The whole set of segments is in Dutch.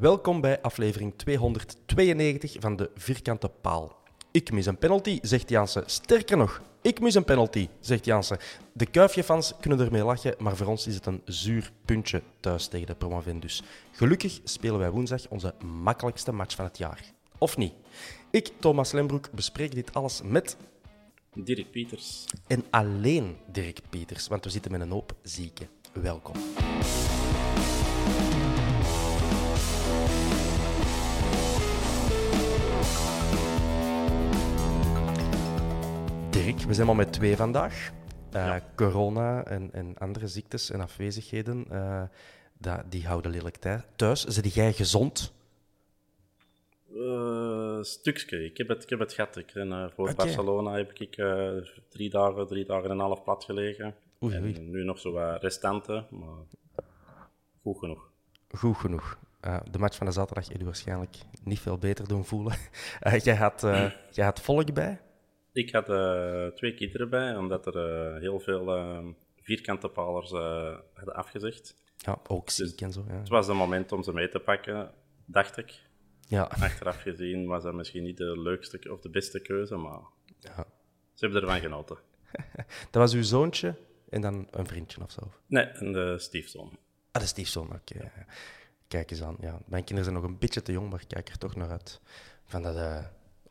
Welkom bij aflevering 292 van de Vierkante Paal. Ik mis een penalty, zegt Jansen. Sterker nog, ik mis een penalty, zegt Jansen. De Kuifje-fans kunnen ermee lachen, maar voor ons is het een zuur puntje thuis tegen de Promovendus. Gelukkig spelen wij woensdag onze makkelijkste match van het jaar. Of niet? Ik, Thomas Lembroek, bespreek dit alles met Dirk Pieters. en alleen Dirk Peters, want we zitten met een hoop zieken. Welkom. We zijn al met twee vandaag. Eh, Corona en, en andere ziektes en afwezigheden, eh, dat, die houden lelijk thuis. Zit jij gezond? Eh stukje. Ik heb het, ik heb het gehad. Ik ben, eh, voor. Barcelona heb ik eh, drie dagen, drie dagen en een half plat gelegen. Oei, en nu nog zo wat restanten, maar goed genoeg. Goed genoeg. Eh, de match van de zaterdag heb je waarschijnlijk niet veel beter doen voelen. Jij, had, eh, jij had volk bij. Ik had eh, twee kinderen bij, omdat er eh, heel veel eh, vierkante palers eh, hadden afgezegd. Ja, ook ziek en zo. Ja. Het was het moment om ze mee te pakken, dacht ik. Ja. Achteraf gezien was dat misschien niet de leukste of de beste keuze, maar Ja. ze hebben ervan genoten. Dat was uw zoontje en dan een vriendje of zo. Nee, en de stiefzoon. Ah, de stiefzoon, oké. ja. Kijk eens aan. Ja, mijn kinderen zijn nog een beetje te jong, maar ik kijk er toch naar uit van dat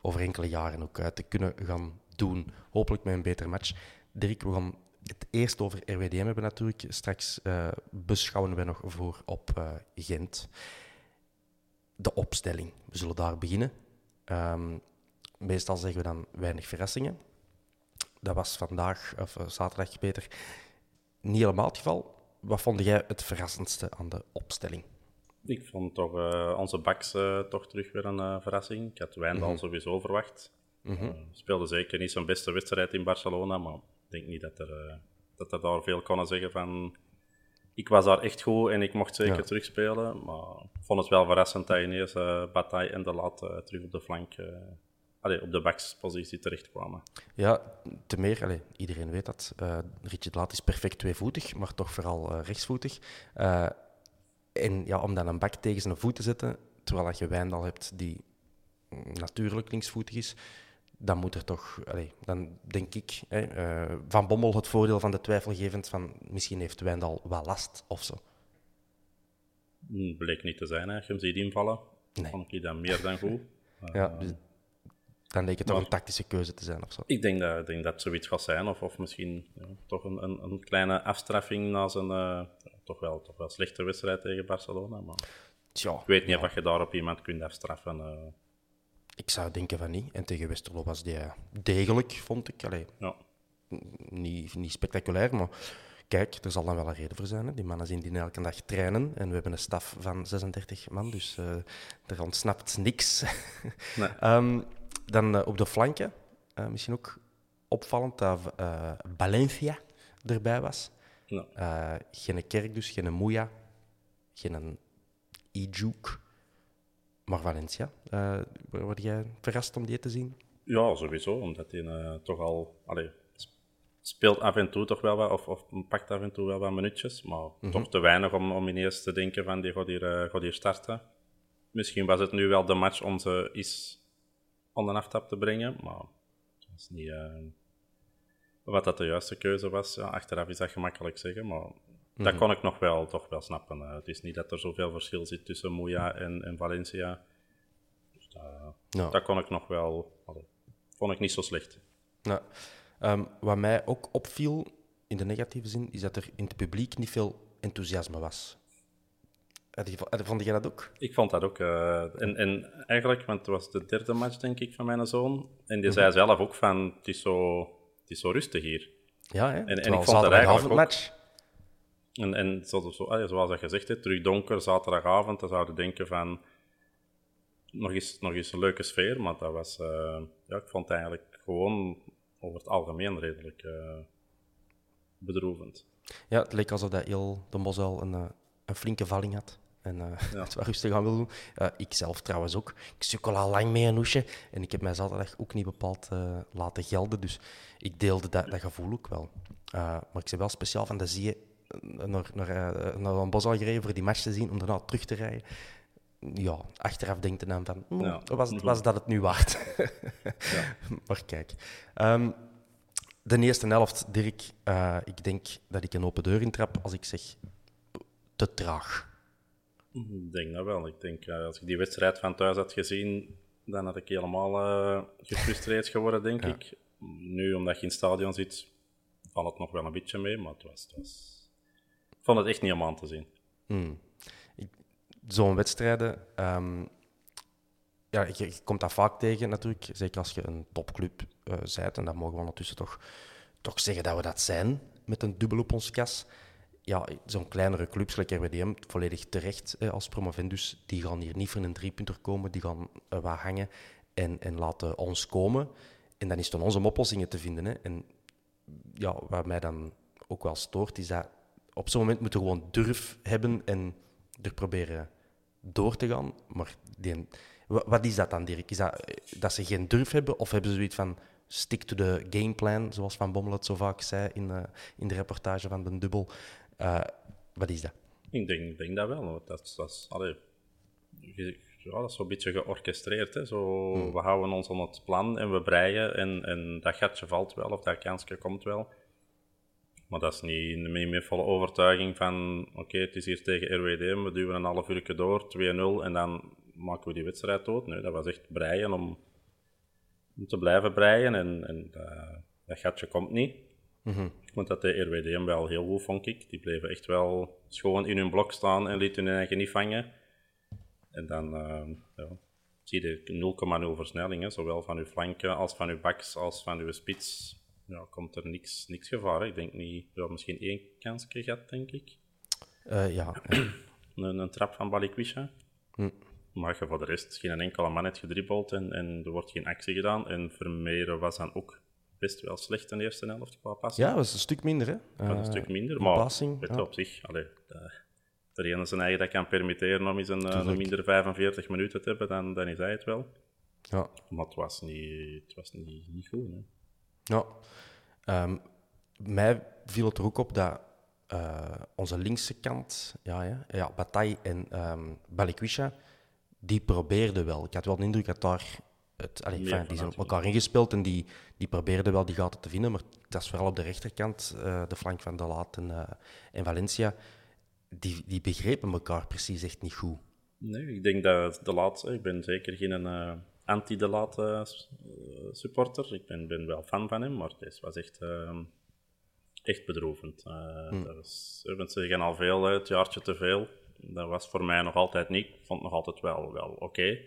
over enkele jaren ook uit te kunnen gaan doen. Hopelijk met een beter match. Dirk, we gaan het eerst over RWDM hebben natuurlijk. Straks eh, beschouwen we nog voor op eh, Gent. De opstelling. We zullen daar beginnen. Ehm, meestal zeggen we dan weinig verrassingen. Dat was vandaag, of eh, zaterdag, Peter, niet helemaal het geval. Wat vond jij het verrassendste aan de opstelling? Ik vond toch eh, onze backs eh, toch terug weer een eh, verrassing. Ik had Wijndal sowieso verwacht. Eh, speelde zeker niet zijn beste wedstrijd in Barcelona, maar ik denk niet dat er, eh, dat er daar veel konden zeggen van... Ik was daar echt goed en ik mocht zeker Ja. terugspelen, maar ik vond het wel verrassend dat ineens eh Bataille en De Laat eh, terug op de flank, eh, allee, op de backspositie terechtkwamen. Ja, te meer, allee, iedereen weet dat. eh Richard Laat is perfect tweevoetig, maar toch vooral eh, rechtsvoetig. Eh, en ja, om dan een bak tegen zijn voet te zetten, terwijl dat je Wijndal hebt die mm, natuurlijk linksvoetig is, dan moet er toch, allee, dan denk ik, hè, eh, Van Bommel het voordeel van de twijfelgevend van misschien heeft Wijndal wel last of zo. Hm, Bleek niet te zijn, hè. je hem ziet invallen. Nee. Vond ik dat meer dan goed. Ja, dus dan leek het toch een tactische keuze te zijn of zo. Ik denk dat, ik denk dat het zoiets gaat zijn, of, of misschien ja, toch een, een, een kleine afstraffing na zijn eh, toch, wel, toch wel slechte wedstrijd tegen Barcelona. Maar Tja, ik weet niet of je daarop iemand kunt afstraffen. eh. ik zou denken van niet. En tegen Westerlo was die eh, degelijk, vond ik. Allee, ja. niet, niet spectaculair, maar kijk, er zal dan wel een reden voor zijn. Hè. Die mannen zien die elke dag trainen en we hebben een staf van 36 man, dus eh, er ontsnapt niks. Nee. Ehm, dan op de flanken, misschien ook opvallend dat Valencia erbij was. Ja. Eh geen Kerk dus, geen Moeja. geen Ijuk. Maar Valencia, uh, word jij verrast om die te zien? Ja, sowieso, omdat hij uh, toch al... Allee, speelt af en toe toch wel wat, of, of pakt af en toe wel wat minuutjes, maar mhm. toch te weinig om, om ineens te denken van die gaat hier, uh, gaat hier starten. Misschien was het nu wel de match om ze eens onder een aftap te brengen, maar dat is niet... wat dat de juiste keuze was, ja, achteraf is dat gemakkelijk zeggen, maar dat mhm. kon ik nog wel, toch wel snappen. Uh, het is niet dat er zoveel verschil zit tussen Moya en, en Valencia. Dus dat, dat, kon ik nog wel... vond ik niet zo slecht. Ja. Um, wat mij ook opviel, in de negatieve zin, is dat er in het publiek niet veel enthousiasme was. Vond jij dat ook? Ik vond dat ook. Uh, en, en, eigenlijk, want het was de derde match, denk ik, van mijn zoon. En die zei mhm. zelf ook van, het is zo, het is zo rustig hier. Ja, hè? En, en ik vond dat eigenlijk match. En, en zo, zo, zoals dat gezegd hebt, terug donker, zaterdagavond, dan zouden denken van nog eens, nog eens een leuke sfeer, maar dat was, uh, ja, ik vond het eigenlijk gewoon over het algemeen redelijk uh, bedroevend. Ja, het leek alsof dat heel de Mosel een, uh, een flinke valling had. En uh, ja. het wat rustig aan wil doen. ik zelf trouwens ook. Ik sukkel al lang mee een hoesje. En ik heb mij zaterdag ook niet bepaald laten gelden. Dus ik deelde dat, dat gevoel ook wel. maar ik ben wel speciaal van de zie naar, naar, eh, naar een bos al gereden voor die match te zien, om daarna terug te rijden. Ja, achteraf denkt de dan van, hm, was, was dat het nu waard? ja. Maar kijk. Um, de eerste helft, Dirk, uh, ik denk dat ik een open deur intrap als ik zeg te traag. Ik denk dat wel. Ik denk, uh, als ik die wedstrijd van thuis had gezien, dan had ik helemaal uh, gefrustreerd geworden, denk ik. Nu, omdat je in het stadion zit, valt het nog wel een beetje mee, maar het was, het was vond het echt niet om aan te zien. Hmm. Zo'n wedstrijden, um, ja, je, je, komt dat vaak tegen natuurlijk. Zeker als je een topclub uh, bent. En dat mogen we ondertussen toch, toch zeggen dat we dat zijn. Met een dubbel op ons kas. Ja, zo'n kleinere clubs, like RWDM, volledig terecht eh, als promovendus. Die gaan hier niet voor een driepunter komen. Die gaan uh, wat hangen en, en laten ons komen. En dan is het aan ons om oplossingen te vinden. Hè. En ja, wat mij dan ook wel stoort, is dat op zo'n moment moeten we gewoon durf hebben en er proberen door te gaan. Maar die, wat is dat dan, Dirk? Is dat eh, dat ze geen durf hebben of hebben ze zoiets van stick to the gameplan, zoals Van Bommel het zo vaak zei in, uh, in de reportage van de Dubbel? Uh, wat is dat? Ik denk, denk dat wel. Dat, dat, is, allee, ja, dat is zo'n beetje georchestreerd. Hè? Zo, hmm. We houden ons aan het plan en we breien en, en dat gatje valt wel of dat kansje komt wel. Maar dat is niet meer volle overtuiging van oké, het is hier tegen RWDM, we duwen een half uur door, 2-0 en dan maken we die wedstrijd dood. Nee, dat was echt breien om, om te blijven breien en, en dat, dat gatje komt niet. Mm Want dat de RWDM wel heel goed, vond ik. Die bleven echt wel schoon in hun blok staan en lieten hun eigen niet vangen. En dan uh, ja, zie je 0,0 versnellingen, zowel van uw flanken als van uw backs als van uw spits ja, komt er niks, niks gevaar. Ik denk niet, ja, misschien één kansje gehad, denk ik. Uh, ja. een, een, trap van Balikwisha. Hm. Maar je voor de rest geen enkele man hebt gedribbeld en, en er wordt geen actie gedaan. En Vermeeren was dan ook best wel slecht in de eerste helft qua passing. Ja, was een stuk minder, hè? Een stuk minder, maar passing, ja. op zich, allee, de, de ene zijn eigen dat kan permitteren om eens een, een minder 45 minuten te hebben, dan, dan is hij het wel. Ja. Maar het was niet, het was niet, niet goed, hè? Ja. Um, mij viel het er ook op dat uh, onze linkse kant, ja, ja, ja Bataille en um, Balikwisha, die probeerden wel. Ik had wel de indruk dat daar... Het, allee, die zijn op elkaar ingespeeld en die, die probeerden wel die gaten te vinden, maar dat is vooral op de rechterkant, uh, de flank van De Laat en, uh, en Valencia, die, die begrepen elkaar precies echt niet goed. Nee, ik denk dat De Laat, ik ben zeker geen anti-De uh, supporter. Ik ben, ben wel fan van hem, maar het was echt, echt bedroevend. Uh, hmm. dat ze gaan al veel uit, jaartje te veel. Dat was voor mij nog altijd niet. Ik vond het nog altijd wel, wel oké.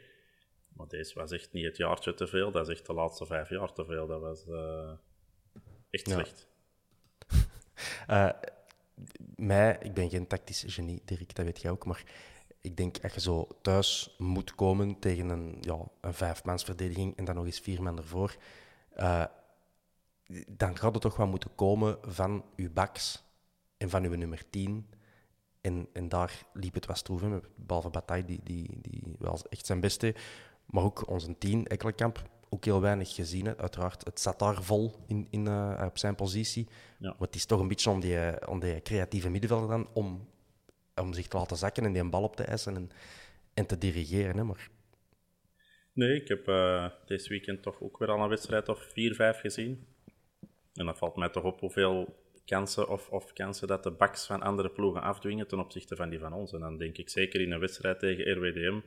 Maar deze was echt niet het jaartje te veel. Dat is echt de laatste vijf jaar te veel. Dat was uh, echt slecht. mij, ik ben geen tactisch genie, Dirk, dat weet jij ook, maar ik denk dat je zo thuis moet komen tegen een, ja, een vijfmansverdediging en dan nog eens vier man ervoor. Uh, dan gaat het toch wel moeten komen van uw backs en van uw nummer 10 En, en daar liep het wat stroef in, behalve Bataille, die, die, die wel echt zijn best deed. Maar ook onze tien, Ekkelenkamp, ook heel weinig gezien. Hè. Uiteraard, het zat daar vol in, in, uh, op zijn positie. Ja. Maar het is toch een beetje om die, om die creatieve middenvelder dan, om, om zich te laten zakken en die een bal op te eisen en, en te dirigeren. Hè. Maar Nee, ik heb uh, deze weekend toch ook weer al een wedstrijd of 4, 5 gezien. En dat valt mij toch op hoeveel kansen of, of kansen dat de backs van andere ploegen afdwingen ten opzichte van die van ons. En dan denk ik zeker in een wedstrijd tegen RWDM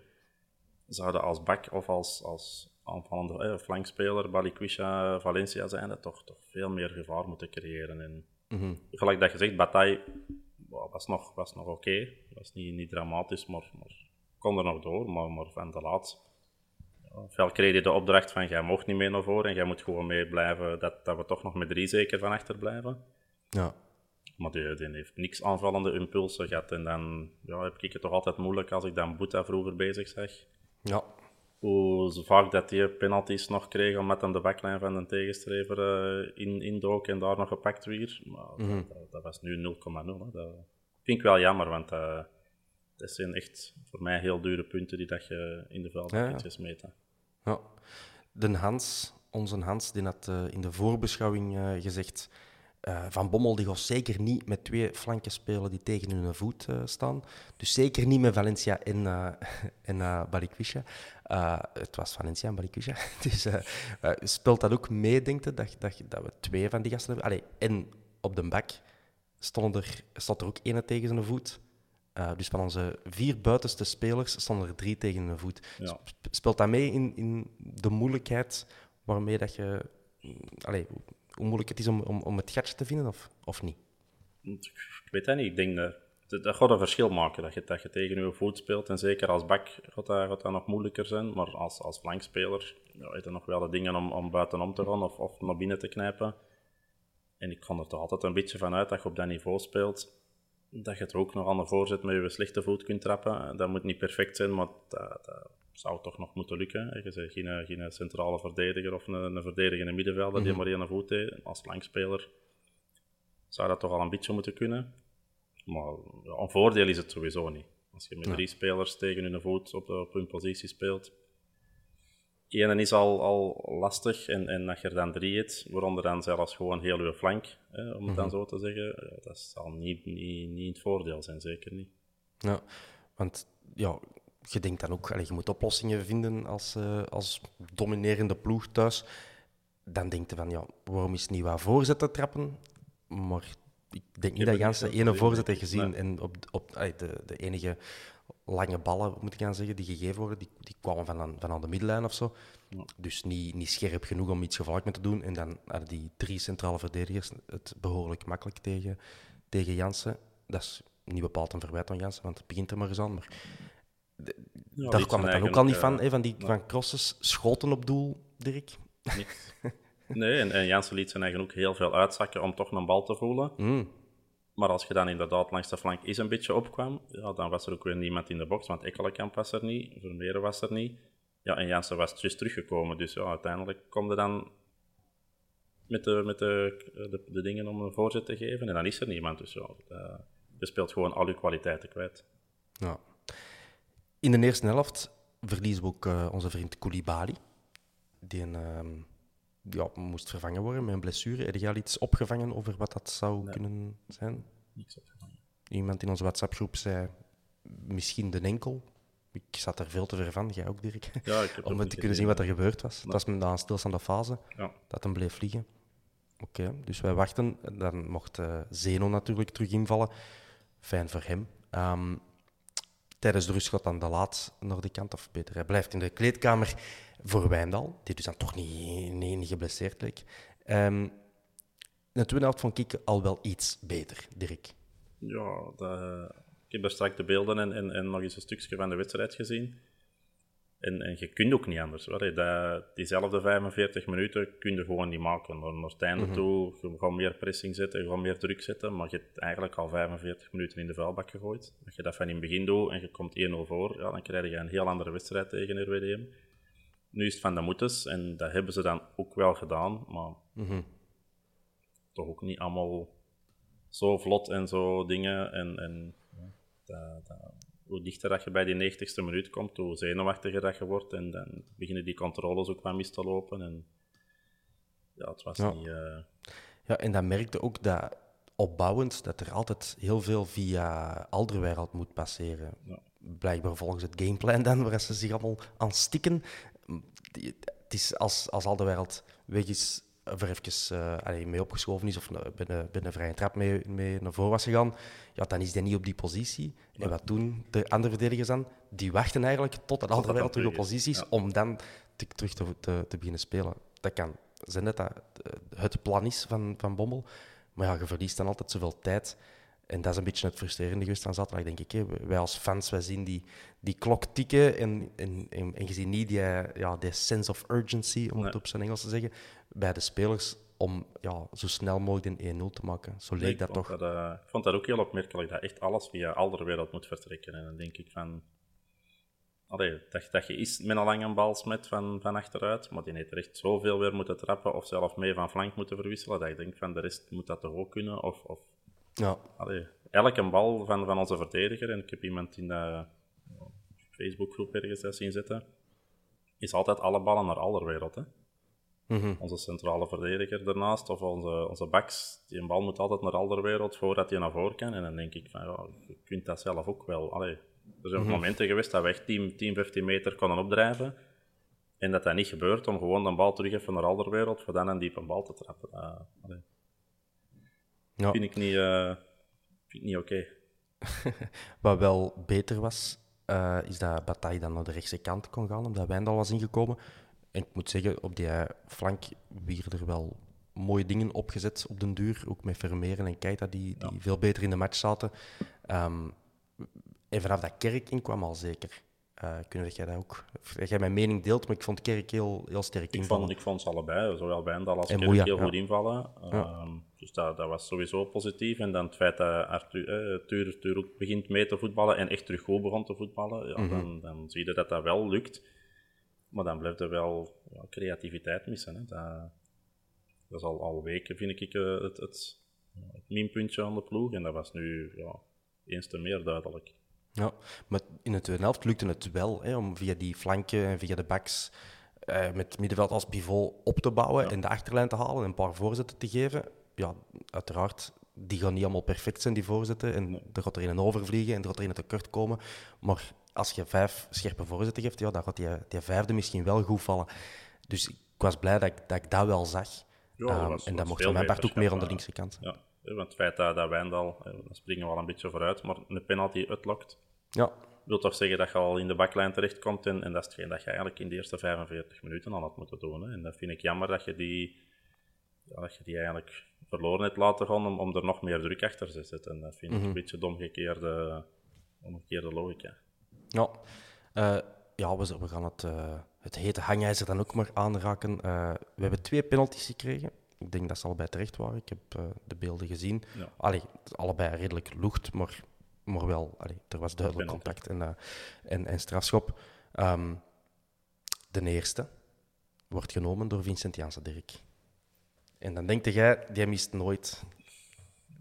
zouden als bak of als, als aanvallende eh, flankspeler, Balikwisha, Valencia zijn, dat toch, toch veel meer gevaar moeten creëren. En mm gelijk dat je zegt, Bataille was nog, was nog oké. Okay. Was niet, niet dramatisch, maar, maar kon er nog door. Maar, maar van de laatste veel kreeg je de opdracht van jij mocht niet meer naar voren en jij moet gewoon mee blijven dat, dat we toch nog met drie zeker van achter blijven. Ja. Maar die, die heeft niks aanvallende impulsen gehad. En dan ja, heb ik het toch altijd moeilijk als ik dan Boeta vroeger bezig zag. Ja. Hoe vaak dat die penalties nog kreeg om met hem de baklijn van een tegenstrever uh, in, indook en daar nog gepakt weer. Maar mm -hmm. dat, dat, was nu 0,0. Dat vind ik wel jammer, want uh, dat zijn echt voor mij heel dure punten die dat je in de velden Ja, ja. kunt gesmeten. Ja. De Hans, onze Hans, die had uh, in de voorbeschouwing gezegd... Uh, van Bommel die gaat zeker niet met twee flanken spelen die tegen hun voet staan. Dus zeker niet met Valencia en, en Balikwisha. het was Valencia en Balikwisha. dus speelt dat ook mee, denk je, dat, dat, dat we twee van die gasten hebben? Allee, en op de bak stond er, stond er ook één tegen zijn voet. Uh, dus van onze vier buitenste spelers stonden er drie tegen de voet. Ja. Speelt dat mee in, in de moeilijkheid waarmee dat je... Allee, hoe moeilijk het is om, om, om het gatje te vinden, of, of niet? Ik weet dat niet. Ik denk dat, dat, dat gaat een verschil maken, dat je, dat je tegen je voet speelt. En zeker als bak gaat dat, dat nog moeilijker zijn. Maar als, als flankspeler ja, heb je nog wel de dingen om, om buitenom te gaan of, of naar binnen te knijpen. En ik ga er toch altijd een beetje van uit dat je op dat niveau speelt dat je het ook nog aan de voorzet met je slechte voet kunt trappen. Dat moet niet perfect zijn, maar dat zou toch nog moeten lukken. Je bent geen, geen centrale verdediger of een, een verdedigende middenvelder mm -hmm. die maar één voet heeft. Als langspeler zou dat toch al een beetje moeten kunnen. Maar ja, een voordeel is het sowieso niet. Als je met ja. drie spelers tegen hun voet op, op hun positie speelt. Ene is al, al lastig en, en als je er dan drie hebt, waaronder dan zelfs gewoon heel je flank, hè, om het mm -hmm. dan zo te zeggen, dat zal niet, niet, niet het voordeel zijn, zeker niet. Ja, want ja, je denkt dan ook, allee, je moet oplossingen vinden als, uh, als dominerende ploeg thuis. Dan denk je van, ja, waarom is het niet wat voorzetten trappen? Maar ik denk niet dat Jansen ene voorzet heeft gezien. Nee. En op, op allee, de, de enige lange ballen, moet ik gaan zeggen, die gegeven worden, die, die kwamen van aan, van aan de middenlijn of zo. Ja. Dus niet, niet scherp genoeg om iets gevaarlijk mee te doen. En dan hadden die drie centrale verdedigers het behoorlijk makkelijk tegen, tegen Jansen. Dat is niet bepaald een verwijt aan Jansen, want het begint er maar eens aan. Maar de, Ja, daar kwam het dan ook al niet van, hè, van die van crosses, schoten op doel, Dirk. Niks. Nee, en, en Jansen liet zijn eigen ook heel veel uitzakken om toch een bal te voelen. Mm. Maar als je dan inderdaad langs de flank eens een beetje opkwam, ja, dan was er ook weer niemand in de box, want Ekkelenkamp was er niet, Vermeeren was er niet. Ja, en Jansen was juist teruggekomen, dus ja, uiteindelijk kom je dan met, de, met de, de, de dingen om een voorzet te geven en dan is er niemand. Dus ja, eh, je speelt gewoon al je kwaliteiten kwijt. Ja. In de eerste helft verliezen we ook eh, onze vriend Koulibaly. Die een, ehm, ja, moest vervangen worden met een blessure. Heb jij al iets opgevangen over wat dat zou Nee. kunnen zijn? Niks opgevangen. Iemand in onze WhatsApp-groep zei misschien de enkel. Ik zat er veel te ver van, jij ook, Dirk. Ja, ik heb Om te kunnen zien wat er gebeurd was. Het was na een stilstaande fase Ja. dat hem bleef vliegen. Oké, dus wij wachten. Dan mocht eh, Zeno natuurlijk terug invallen. Fijn voor hem. Ehm, tijdens de rust gaat dan de laat naar de kant, of beter, hij blijft in de kleedkamer voor Wijndal, die dus dan toch niet, niet, niet geblesseerd leek. In de tweede helft vond ik al wel iets beter, Dirk. Ja, ik heb daar straks de beelden en, en, en nog eens een stukje van de wedstrijd gezien. En, en je kunt ook niet anders. Dat, diezelfde 45 minuten kun je gewoon niet maken. Naar, naar het einde toe, je gaat meer pressing zetten, je gaat meer druk zetten, maar je hebt eigenlijk al 45 minuten in de vuilbak gegooid. Als je dat van in het begin doet en je komt 1-0 voor, ja, dan krijg je een heel andere wedstrijd tegen RWDM. Nu is het van de moetes en dat hebben ze dan ook wel gedaan, maar Mhm. toch ook niet allemaal zo vlot en zo dingen. En, en dat, dat, hoe dichter dat je bij die 90ste minuut komt, hoe zenuwachtiger dat je wordt. En dan beginnen die controles ook wat mis te lopen. En ja, het was niet... Uh... Ja, en dan merkte ook dat opbouwend dat er altijd heel veel via Alderwereld moet passeren. Ja. Blijkbaar volgens het gameplan dan, waar ze zich allemaal aan stikken. Het is als, als Alderwereld weg is, er even uh, mee opgeschoven is of binnen, binnen vrije trap mee, mee naar voren was gegaan, ja, dan is hij niet op die positie. En wat doen de andere verdedigers dan? Die wachten eigenlijk tot een andere wereld terug op positie is, om dan terug te, te, te, beginnen spelen. Dat kan zijn dat dat het plan is van, van Bommel. Maar ja, je verliest dan altijd zoveel tijd. En dat is een beetje het frustrerende geweest aan zaterdag, denk ik. Hè. Wij als fans, wij zien die, die klok tikken en, en, en, en je ziet niet die, ja, die sense of urgency, om het op zijn Engels te zeggen, bij de spelers om ja, zo snel mogelijk een 1-0 te maken. Zo leek dat toch. Dat, uh, ik vond dat ook heel opmerkelijk, dat echt alles via Alderwereld moet vertrekken. En dan denk ik van... Allee, dat, dat je is met een lange bal smet van, van achteruit, maar die heeft er echt zoveel weer moeten trappen of zelf mee van flank moeten verwisselen, dat ik denk van de rest moet dat toch ook kunnen. Of, of... Ja. Allee, elke bal van, van onze verdediger, en ik heb iemand in de Facebookgroep ergens zien zitten, is altijd alle ballen naar Alderwereld. Hè? Mhm. Onze centrale verdediger daarnaast, of onze, onze backs, die een bal moet altijd naar Alderwereld voordat hij naar voren kan. En dan denk ik van, ja, je kunt dat zelf ook wel. Allee, er zijn mhm. momenten geweest dat we echt 10, 10, 15 meter konden opdrijven. En dat dat niet gebeurt om gewoon een bal terug even naar Alderwereld voor dan een diepe bal te trappen. Uh, ja. Vind ik niet, uh, niet oké. Wat wel beter was, uh, is dat Bataille dan naar de rechtse kant kon gaan, omdat Wijndal was ingekomen. En ik moet zeggen, op die flank werden er wel mooie dingen opgezet op den duur. Ook met Vermeeren en Keita, die, die veel beter in de match zaten. Um, en vanaf dat Kerk in kwam al zeker. Uh, kunnen dat jij dat ook... Dat jij mijn mening deelt, maar ik vond Kerk heel, heel sterk ik Vond, ik vond ze allebei, zowel Wijndal als en Kerk, heel goed invallen. Um, dus dat, dat was sowieso positief. En dan het feit dat Arthur, eh, Tuur, Tuur ook begint mee te voetballen en echt terug goed begon te voetballen, ja, mm -hmm. dan, dan zie je dat dat wel lukt. Maar dan blijft er wel ja, creativiteit missen. Hè. Dat, dat is al, al weken, vind ik, uh, het, het, het minpuntje aan de ploeg. En dat was nu ja, eens te meer duidelijk. Ja, maar in de tweede helft lukte het wel hè, om via die flanken en via de backs uh, met het middenveld als pivot op te bouwen en de achterlijn te halen en een paar voorzetten te geven. Ja, uiteraard, die gaan niet allemaal perfect zijn, die voorzetten. En er gaat er een overvliegen en er gaat er een tekort komen. Maar als je vijf scherpe voorzetten geeft, ja, dan gaat die, die vijfde misschien wel goed vallen. Dus ik was blij dat ik dat, ik dat wel zag. Ja, um, en dat mocht van mijn part ook meer aan de linkse kant. Ja, want het feit dat, dat Wijndal, dan springen we wel een beetje vooruit, maar een penalty uitlokt, ja. wil toch zeggen dat je al in de baklijn terechtkomt. En, en dat is hetgeen dat je eigenlijk in de eerste 45 minuten al had moeten doen. Hè. En dat vind ik jammer dat je die, dat je die eigenlijk verloren hebt laten gaan om, om er nog meer druk achter te zetten. En dat vind ik mhm. een beetje de omgekeerde, omgekeerde logica. Ja, uh, ja we, we, gaan het, uh, het hete hangijzer dan ook maar aanraken. Uh, we hebben twee penalties gekregen. Ik denk dat ze allebei terecht waren. Ik heb de beelden gezien. Ja. Allee, allebei redelijk lucht, maar, maar wel, allee, er was duidelijk contact en, en, en strafschop. Um, de eerste wordt genomen door Vincent Janssen, Dirk. En dan denk jij, die mist nooit.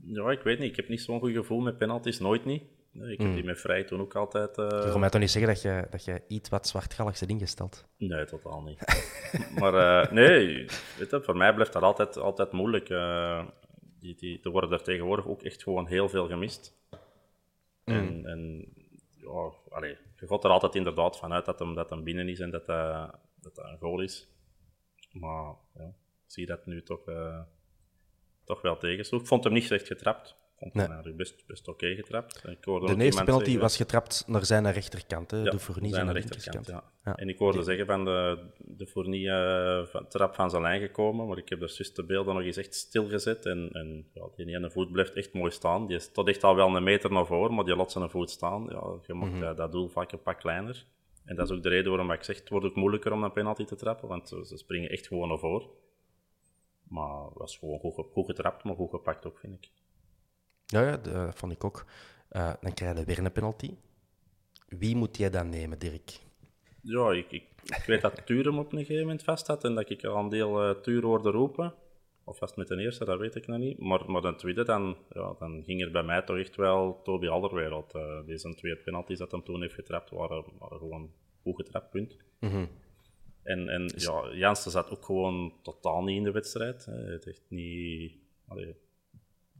Ja, ik weet niet. Ik heb niet zo'n goed gevoel met penalties, nooit niet. Nee, ik heb mm. die met vrij toen ook altijd... Uh... Je mij toch niet zeggen dat je, dat je iets wat zwartgallig zit ingesteld? Nee, totaal niet. maar uh, nee, weet je, voor mij blijft dat altijd, altijd moeilijk. Uh, die, die, er worden er tegenwoordig ook echt gewoon heel veel gemist. Mm. En, en ja, allee, je gaat er altijd inderdaad vanuit dat hem, dat hem binnen is en dat dat, dat, dat een goal is. Maar ja, ik zie dat nu toch, toch wel tegen. Ik vond hem niet slecht getrapt vond nee. best, best oké getrapt. Ik de eerste penalty was getrapt naar zijn rechterkant, hè? Ja, de Fournier zijn rechterkant. Ja. ja. En ik hoorde zeggen van de, de Fournier uh, trap van zijn lijn gekomen, maar ik heb er juist de beelden nog eens echt stilgezet. En, en ja, die ene voet blijft echt mooi staan. Die is tot echt al wel een meter naar voren, maar die laat zijn voet staan. Ja, je mag mm -hmm. dat doel vaak een pak kleiner. En dat is ook de reden waarom ik zeg, het wordt ook moeilijker om een penalty te trappen, want ze, springen echt gewoon naar voren. Maar het was gewoon goed, goed getrapt, maar goed gepakt ook, vind ik. Ja, ja dat vond ik ook. Uh, dan krijg je weer een penalty. Wie moet jij dan nemen, Dirk? Ja, ik, ik, ik weet dat Tuur hem op een gegeven moment vast had en dat ik al een deel uh, Tuur hoorde roepen. Of was het met de eerste, dat weet ik nog niet. Maar, maar de tweede, dan, ja, dan ging er bij mij toch echt wel Toby Alderwereld. Uh, deze twee penalties dat hem toen heeft getrapt, waren, waren gewoon goed getrapt, punt. Mhm. En, en ja, Jansen zat ook gewoon totaal niet in de wedstrijd. Hij heeft echt niet... Allee,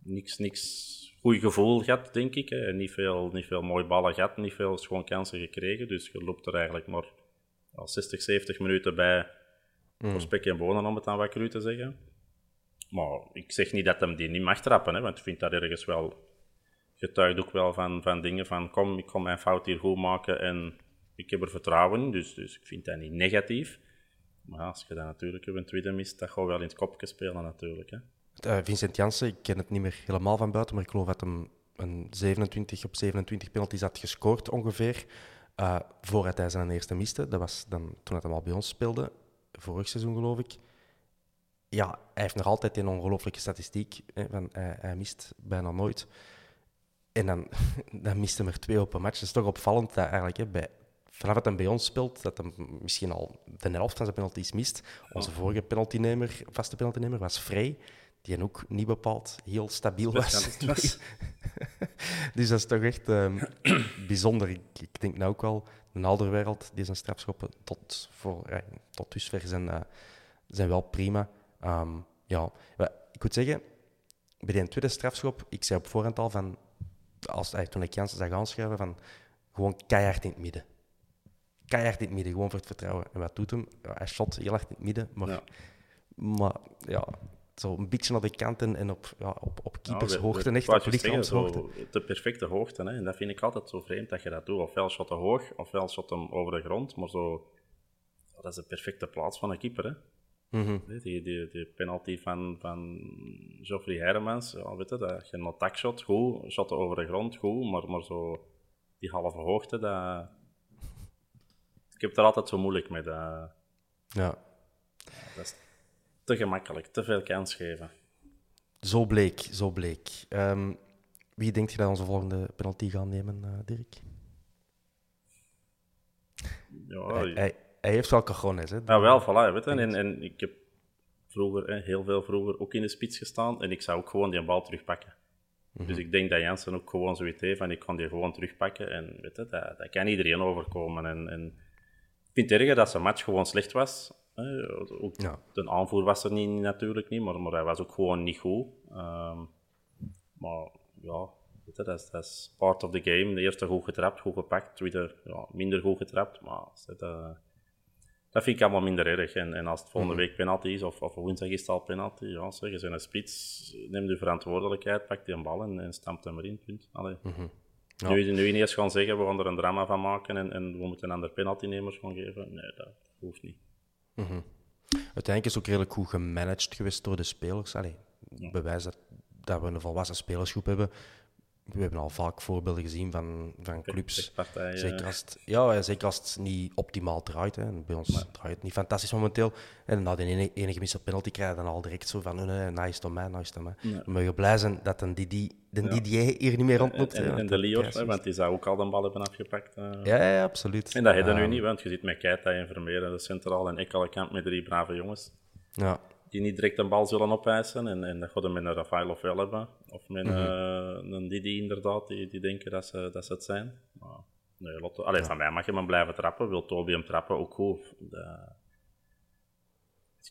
niks, niks goed gevoel gehad, denk ik. Hè. Niet, veel, niet veel mooie ballen gehad, niet veel schoon kansen gekregen. Dus je loopt er eigenlijk maar al 60, 70 minuten bij mm. voor spek en bonen, om het dan wat cru te zeggen. Maar ik zeg niet dat hem die niet mag trappen, hè, want ik vind dat ergens wel... Getuigt ook wel van, van dingen van, kom, ik kom mijn fout hier goed maken en ik heb er vertrouwen in, dus, dus ik vind dat niet negatief. Maar als je dan natuurlijk een tweede mist, dat gaat wel in het kopje spelen natuurlijk. Hè. Uh, Vincent Janssen, ik ken het niet meer helemaal van buiten, maar ik geloof dat hem een 27 op 27 penalties had gescoord ongeveer. Uh, voordat hij zijn eerste miste. Dat was dan, toen hij al bij ons speelde, vorig seizoen geloof ik. Ja, hij heeft nog altijd een ongelooflijke statistiek. Hè, van, hij, hij, mist bijna nooit. En dan, dan mist hij er twee op een match. Het is toch opvallend dat eigenlijk hè, bij, vanaf dat hij bij ons speelt, dat hij misschien al de helft van zijn penalties mist. Onze vorige penaltynemer, vaste penaltynemer was Frey die ook niet bepaald heel stabiel was. dus dat is toch echt um, bijzonder. Ik, ik, denk nou ook wel, een oude wereld, die zijn strafschoppen tot, voor, tot dusver zijn, uh, zijn wel prima. Um, ja, ik moet zeggen, bij die tweede strafschop, ik zei op voorhand al van, als, uh, toen ik Jansen zag aanschrijven, van gewoon keihard in het midden. Keihard in het midden, gewoon voor het vertrouwen. En wat doet hem? Ja, hij shot heel hard in het midden, maar ja, maar, ja zo een beetje naar de kanten en op, ja, op, op keepershoogte, ja, echt op lichaamshoogte. De perfecte hoogte, hè. en dat vind ik altijd zo vreemd dat je dat doet. Ofwel shot te hoog, ofwel shot hem over de grond, maar zo... Dat is de perfecte plaats van een keeper, hè. Mm die, die, die, penalty van, van Geoffrey Hermans, ja, weet je, dat je een attack-shot, goed, shot over de grond, goed, maar, maar zo die halve hoogte, dat... Ik heb er altijd zo moeilijk mee. Dat... Ja. Dat is te gemakkelijk, te veel kans geven. Zo bleek, zo bleek. Um, wie denkt je dat onze volgende penalty gaan nemen, uh, Dirk? Ja, hij, hij, hij, heeft wel cajones, hè? Ja, wel, voilà. Weet je? En, en ik heb vroeger, hè, heel veel vroeger, ook in de spits gestaan en ik zou ook gewoon die bal terugpakken. Mm Dus ik denk dat Jansen ook gewoon zoiets heeft van ik kan die gewoon terugpakken en weet je, dat, dat kan iedereen overkomen. En, en ik vind het erger dat zijn match gewoon slecht was ook, ja. De aanvoer was er niet, natuurlijk niet, maar, maar hij was ook gewoon niet goed. Um, maar ja, dat is, dat is part of the game. De eerste goed getrapt, goed gepakt. De tweede ja, minder goed getrapt. Maar dat, uh, dat vind ik allemaal minder erg. En, en als het volgende mhm. week penalty is, of, of woensdag is het al penalty, ja, zeg, je zijn een spits, neem de verantwoordelijkheid, pak die een bal en, en stampt hem erin. Punt. Allee. Mm ja. Nu, nu ineens gaan zeggen, we gaan er een drama van maken en, en we moeten een ander penaltynemers gaan geven. Nee, dat hoeft niet. Mm Uiteindelijk is het ook redelijk goed gemanaged geweest door de spelers. Allee, bewijs dat, dat we een volwassen spelersgroep hebben. We hebben al vaak voorbeelden gezien van, van clubs. Zeker als, het, ja, zeker als het niet optimaal draait. Hè. Bij ons draait het niet fantastisch momenteel. En na de enige, enige penalty krijg je dan al direct zo van: nee, nice to mij, nice to mij. Ja. We mogen blij zijn dat een Didi, de ja. Didier hier niet meer rondloopt. En, en, de Lior, want die zou ook al de bal hebben afgepakt. Uh. Ja, ja, absoluut. En dat heb je nu niet, want je zit met Keita en Vermeer, de centraal en Ekkelenkamp met drie brave jongens. Ja die niet direct een bal zullen opeisen. En, en dat gaat met een Rafael of wel hebben. Of met mm -hmm. een Didi inderdaad, die, die denken dat ze, dat ze het zijn. Maar, nee, Lotto, allee, Van mij mag je hem blijven trappen. Wil Toby hem trappen, ook goed. Dat,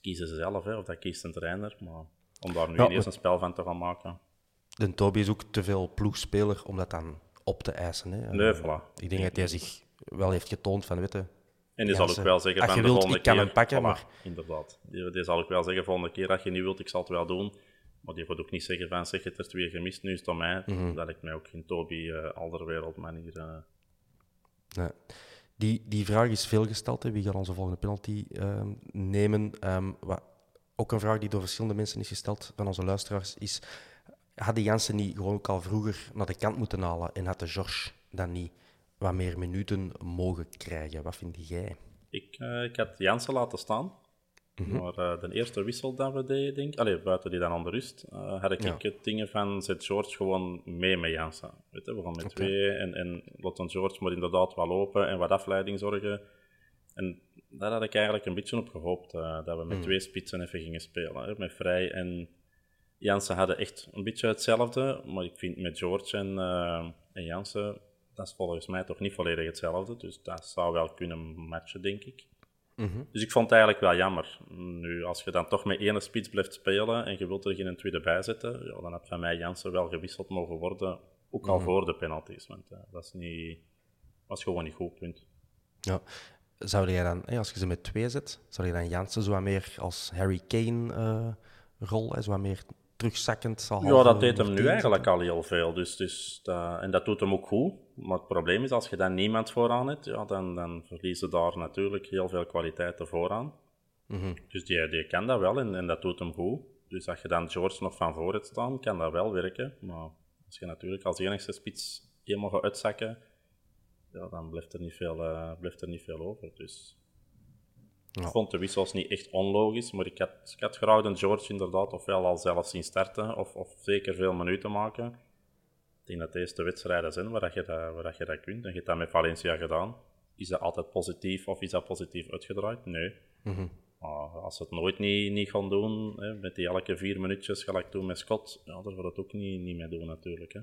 kiezen ze zelf, hè, of dat kiest een trainer. Maar om daar nu ja, eerst een spel van te gaan maken. De Toby is ook te veel ploegspeler om dat dan op te eisen. Hè. Nee, voilà. Ik denk dat hij zich wel heeft getoond van, weten en die zal ook wel zeggen van de volgende keer... ik kan hem pakken, maar... Inderdaad. Die, die, zal ook wel zeggen volgende keer, als je niet wilt, ik zal het wel doen. Maar die gaat ook niet zeggen van, zeg het er twee gemist, nu is het aan mij. Mm Dat lijkt mij ook geen Toby uh, Alderwereld manier. Uh... Nee. Die, die vraag is veel gesteld, hè. wie gaat onze volgende penalty uh, nemen? Um, wat, ook een vraag die door verschillende mensen is gesteld van onze luisteraars is... Had die Jansen niet gewoon ook al vroeger naar de kant moeten halen en had de George dan niet wat meer minuten mogen krijgen. Wat vind jij? Ik, uh, ik had Jansen laten staan. Mm Maar uh, de eerste wissel dat we deden, denk Allee, buiten die dan aan de rust, uh, had ik, ja. het dingen van zet George gewoon mee met Jansen. Weet je, we gaan met okay. twee en, en laten George maar inderdaad wel lopen en wat afleiding zorgen. En daar had ik eigenlijk een beetje op gehoopt. Uh, dat we met Hmm. twee spitsen even gingen spelen. Hè. Met Vrij en Jansen hadden echt een beetje hetzelfde. Maar ik vind met George en, en Jansen, dat is volgens mij toch niet volledig hetzelfde. Dus dat zou wel kunnen matchen, denk ik. Mhm. Dus ik vond het eigenlijk wel jammer. Nu, als je dan toch met één spits blijft spelen en je wilt er geen tweede bij zetten, ja, dan had van mij Jansen wel gewisseld mogen worden. Ook al voor de penalties. Want uh, dat is niet, was gewoon niet goed, punt. Ja. Zou jij dan, als je ze met twee zet, zou je dan Jansen zo wat meer als Harry Kane uh, rol, zo wat meer terugzakkend? Ja, dat deed hem nu eigenlijk al heel veel. Dus, dus en dat doet hem ook goed. Maar het probleem is, als je dan niemand vooraan hebt, ja, dan, dan verliezen daar natuurlijk heel veel kwaliteiten vooraan. Mm -hmm. Dus die, die kan dat wel en, en dat doet hem goed. Dus als je dan George nog van voor hebt staan, kan dat wel werken. Maar als je natuurlijk als enigste spits helemaal gaat uitzakken, ja, dan blijft er niet veel, uh, blijft er niet veel over. Dus ja. Ik vond de wissels niet echt onlogisch, maar ik had, ik had graag een George inderdaad ofwel al zelf zien starten of, of zeker veel minuten maken. Ik denk dat de eerste wedstrijden zijn waar, je dat, waar je dat kunt. En je hebt dat met Valencia gedaan. Is dat altijd positief of is dat positief uitgedraaid? Nee. Mm -hmm. maar als ze het nooit niet, niet gaan doen, hè, met die elke vier minuutjes gelijk toen met Scott, ja, daar wil het ook niet, niet mee doen natuurlijk. Hè.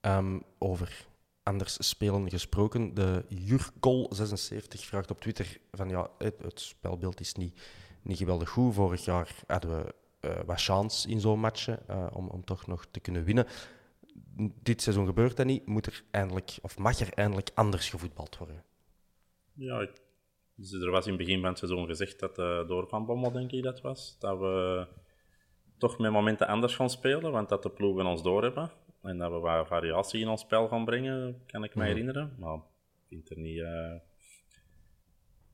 Um, over anders spelen gesproken. De Jurkol76 vraagt op Twitter van ja, het, het, spelbeeld is niet, niet geweldig goed. Vorig jaar hadden we uh, wat chance in zo'n matchen uh, om, om toch nog te kunnen winnen. Dit seizoen gebeurt dat niet. Moet er eindelijk, of mag er eindelijk anders gevoetbald worden? Ja, dus er was in het begin van het seizoen gezegd dat uh, door Van Bommel, denk ik dat was, dat we toch met momenten anders gaan spelen, want dat de ploegen ons doorhebben. En dat we wat variatie in ons spel gaan brengen, kan ik me Mhm. herinneren. Maar ik vind er niet... Uh,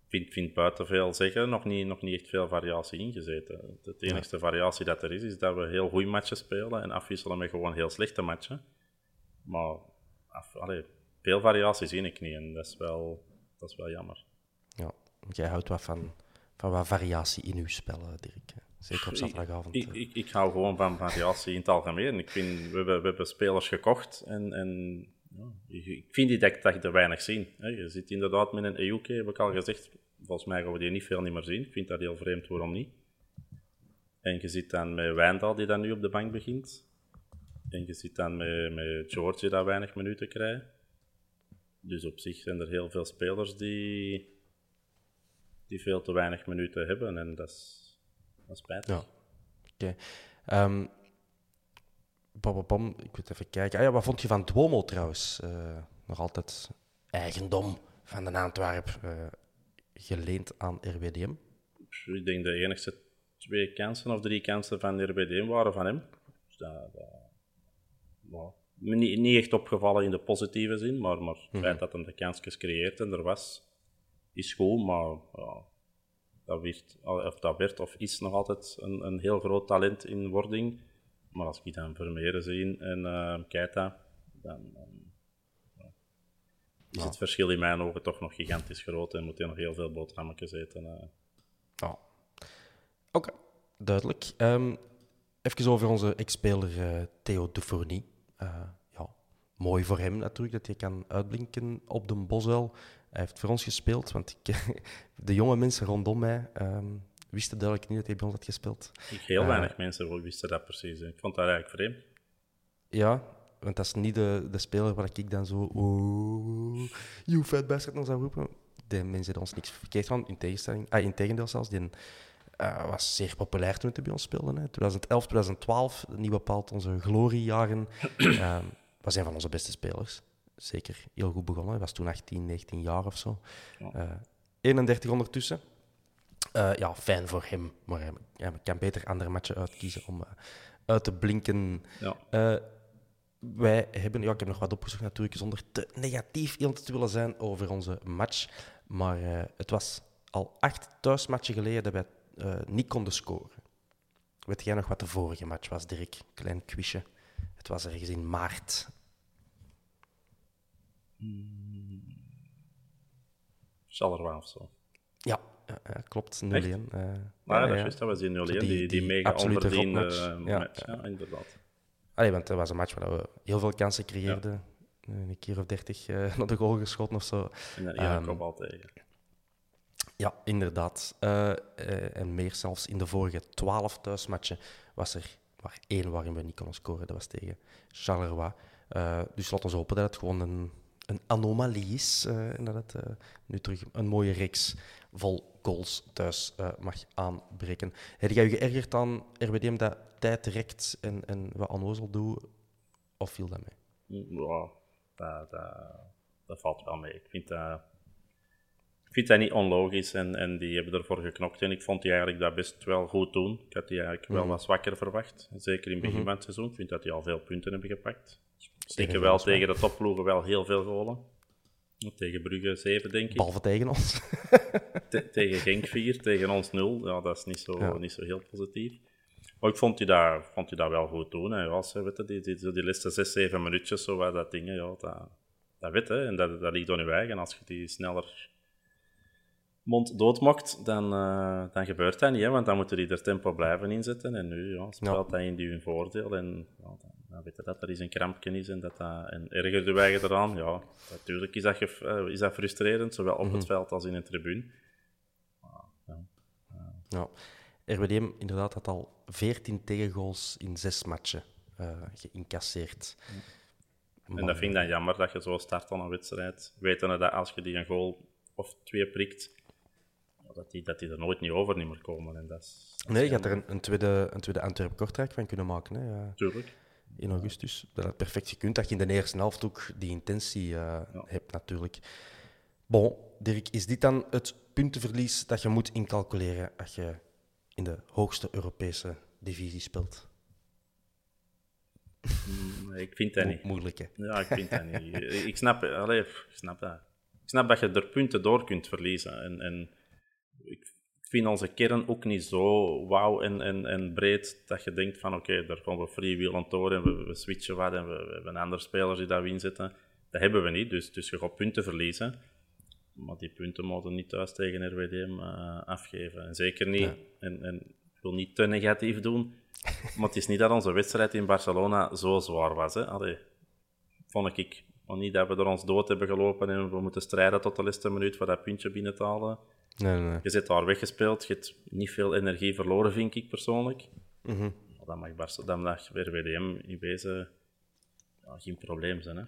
vind, vind buiten veel zeggen, nog niet, nog niet echt veel variatie ingezeten. De enige ja. variatie dat er is, is dat we heel goede matchen spelen en afwisselen met gewoon heel slechte matchen. Maar af, allee, veel variatie zie ik niet en dat is wel, dat is wel jammer. Ja, jij houdt wat van, van wat variatie in uw spel, Dirk. Zeker op zaterdagavond. Ik, ik, ik, hou gewoon van variatie in het algemeen. Ik vind, we, hebben, we hebben spelers gekocht en, en ja, ik vind die dat, dat je er weinig zien. Je zit inderdaad met een EUK, heb ik al gezegd. Volgens mij gaan we die niet veel niet meer zien. Ik vind dat heel vreemd, waarom niet? En je zit dan met Wijndal, die dan nu op de bank begint. En je zit dan met, met George, die daar weinig minuten krijgt. Dus op zich zijn er heel veel spelers die, die veel te weinig minuten hebben. En dat is, dat is spijtig. Ja, oké. Okay. Um, ik moet even kijken. Ah, ja, wat vond je van Duomo trouwens? Uh, nog altijd eigendom van de Antwerp, uh, geleend aan RWDM. Ik denk de enigste twee kansen of drie kansen van RWDM waren van hem. Dus dat, dat, well, niet, niet, echt opgevallen in de positieve zin, maar, maar het mm -hmm. feit dat hij de kansjes creëert en er was, is goed, maar ja, dat, werd, of dat werd of is nog altijd een, een heel groot talent in wording. Maar als ik dan Vermeeren zie en uh, Keita, dan, ja, is ja. het verschil in mijn ogen toch nog gigantisch groot en moet je nog heel veel boterhammetjes eten. Uh. Ja. Oké, okay. duidelijk. Um, even over onze ex-speler uh, Theo Dufourny. ja, mooi voor hem natuurlijk dat hij kan uitblinken op de Boswel. Hij heeft voor ons gespeeld, want ik, de jonge mensen rondom mij um, wisten duidelijk niet dat hij bij ons had gespeeld. Heel weinig uh, mensen wisten dat precies. Ik vond dat eigenlijk vreemd. Ja, want dat is niet de, de speler waar ik dan zo... Oh, you fat bastard nog zou roepen. De mensen die ons niks verkeerd van, in tegenstelling... Ah, in tegendeel zelfs. Die uh, was zeer populair toen hij bij ons speelde. Hè. 2011, 2012, niet bepaald onze gloriejaren. uh, was een van onze beste spelers zeker heel goed begonnen. Hij was toen 18, 19 jaar of zo. Ja. Uh, 31 ondertussen. Uh, ja, fijn voor hem. Maar hij, ja, kan beter andere matchen uitkiezen om uh, uit te blinken. Ja. wij hebben, ja, ik heb nog wat opgezocht natuurlijk, zonder te negatief te willen zijn over onze match. Maar het was al acht thuismatchen geleden dat wij niet konden scoren. Weet jij nog wat de vorige match was, Dirk? Klein quizje. Het was ergens in maart Charleroi of zo. Ja, ja, ja klopt. 0-1. Uh, maar ja, dat, ja. dat was die 0-1, die, die, die, mega onverdiende match. match. Ja, inderdaad. Allee, want het was een match waar we heel veel kansen creëerden. Een keer of dertig uh, naar de goal geschoten of zo. En dan um, kopbal tegen. Ja, inderdaad. Uh, en meer zelfs. In de vorige twaalf thuismatchen was er maar één waarin we niet konden scoren. Dat was tegen Charleroi. Dus laten we hopen dat het gewoon een, een anomalie is. en dat het nu terug een mooie reeks vol goals thuis mag aanbreken. Heb jij je geërgerd aan RWDM dat tijd rekt en, en wat onnozel doet? Of viel dat mee? Ja, dat, dat, dat valt wel mee. Ik vind dat ik vind dat niet onlogisch en, en die hebben ervoor geknokt. En ik vond die eigenlijk dat best wel goed doen. Ik had die eigenlijk wel mhm. wat zwakker verwacht. Zeker in het begin mhm. van het seizoen. Ik vind dat die al veel punten hebben gepakt. Steken wel tegen de topploegen wel heel veel golen. Tegen Brugge 7, denk ik. Behalve tegen ons. tegen Genk 4, tegen ons 0. Ja, dat is niet zo, niet zo heel positief. Maar ik vond hij dat, vond hij dat wel goed doen. Hè. Ja, weet je, die, die, die, die laatste 6, 7 minuutjes, zo wat dat dingen, ja, dat, dat weet hè. En dat, dat ligt aan je eigen. Als je die sneller mond doodmokt, dan, uh, dan gebeurt dat niet. Hè, want dan moeten die er tempo blijven inzetten. En nu ja, speelt dat in die hun voordeel. En ja, dan weet je dat er eens een krampje is en, dat dat, en erger de wij eraan. Ja, natuurlijk is dat, uh, is dat frustrerend, zowel op het mhm. veld als in de tribune. ja. ja. RWDM inderdaad had al 14 tegengoals in zes matchen uh, geïncasseerd. En dat vind ik dan jammer dat je zo start aan een wedstrijd. Wetende dat als je die een goal of twee prikt, dat die, dat die er nooit niet over niet meer komen. En dat is, nee, je gaat er een, een, tweede, een tweede Antwerp-Kortrijk van kunnen maken. Hè, ja. Tuurlijk. In augustus. Dat het perfect gekund, dat je in de eerste helft ook die intentie uh, hebt natuurlijk. Bon, Dirk, is dit dan het puntenverlies dat je moet incalculeren als je in de hoogste Europese divisie speelt? Mm, ik vind dat niet. Moeilijk, hè? Ja, ik vind dat niet. ik, snap, allee, ik snap dat. Ik snap dat je er punten door kunt verliezen. En, en ik vind onze kern ook niet zo wauw en, en, en breed dat je denkt van oké, daar komen we freewheelend door en we, we switchen wat en we, we, hebben andere spelers die daar inzetten. Dat hebben we niet, dus, dus je gaat punten verliezen. Maar die punten moeten niet thuis tegen RWDM uh, eh, afgeven. En zeker niet, en, en ik wil niet te negatief doen, maar het is niet dat onze wedstrijd in Barcelona zo zwaar was. Hè? Allee, vond ik. Maar niet dat we er ons dood hebben gelopen en we moeten strijden tot de laatste minuut voor dat puntje binnen te halen. Nee, nee. Je zit daar weggespeeld, je hebt niet veel energie verloren, vind ik persoonlijk. Mm Dan mag, Barca, dan mag weer WDM in wezen ja, geen probleem zijn. Hè?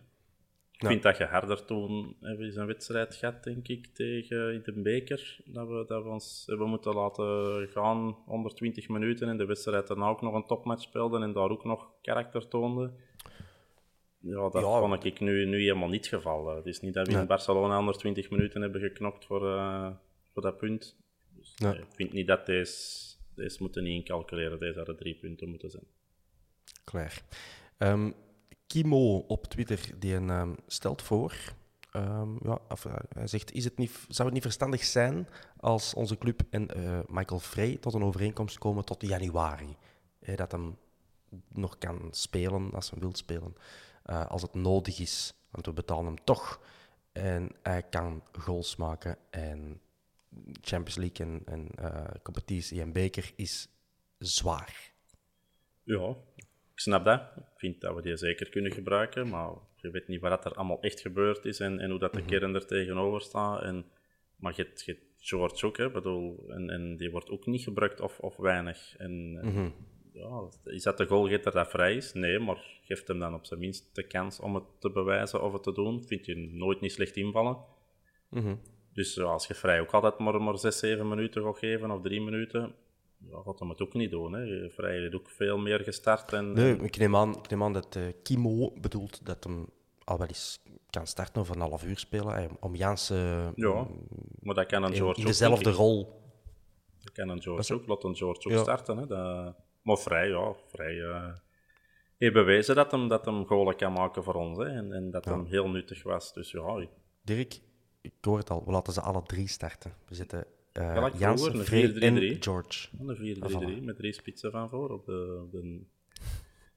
Ik vind dat je harder toen hebben we een wedstrijd gehad, denk ik, tegen in de beker. Dat we, dat we ons hebben moeten laten gaan onder 20 minuten. En de wedstrijd daarna ook nog een topmatch speelden en daar ook nog karakter toonden. Ja, dat ja. vond ik nu, nu helemaal niet het geval. Het is niet dat we in Barcelona 120 minuten hebben geknokt voor, uh, voor dat punt. Dus, nee. ik vind niet dat deze, deze moeten niet incalculeren. Deze hadden drie punten moeten zijn. Klaar. Um, Kimo op Twitter die een, um, stelt voor. Um, ja, uh, hij zegt: is het niet, Zou het niet verstandig zijn als onze club en uh, Michael Frey tot een overeenkomst komen tot januari? He, dat hem nog kan spelen als hij wil spelen. Uh, als het nodig is. Want we betalen hem toch. En hij kan goals maken. En Champions League en, en uh, competitie en beker is zwaar. Ja, ik snap dat. Ik vind dat we die zeker kunnen gebruiken, maar je weet niet wat er allemaal echt gebeurd is en, en hoe dat de mhm. kern er tegenover staat. En, maar je hebt, George ook, hè, bedoel, en, en die wordt ook niet gebruikt of, of weinig. En, mm ja, is dat de goalgetter dat vrij is? Nee, maar geeft hem dan op zijn minst de kans om het te bewijzen of het te doen. Vind je nooit niet slecht invallen. Mhm. Dus als je vrij ook altijd maar, maar 6, 7 minuten gaat geven of 3 minuten, ja, gaat hem het ook niet doen. Hè. Vrij heeft ook veel meer gestart. En, nee, ik neem aan, ik neem aan dat uh, Kimo bedoelt dat hem al wel eens kan starten of een half uur spelen. Om Jans... Uh, ja, maar dat kan een George in dezelfde rol. Dat kan een George ook. Laat een George ook starten. Hè. Dat, maar vrij, ja. Vrij... Uh, heeft bewezen dat hem, dat hem golen kan maken voor ons. Hè. En, en dat ja. hem heel nuttig was. Dus ja... Dirk, ik hoor het al. We laten ze alle drie starten. We zitten uh, ja, Jansen, een 4 en George. Een 4-3-3 met drie spitsen van voor. Op de, de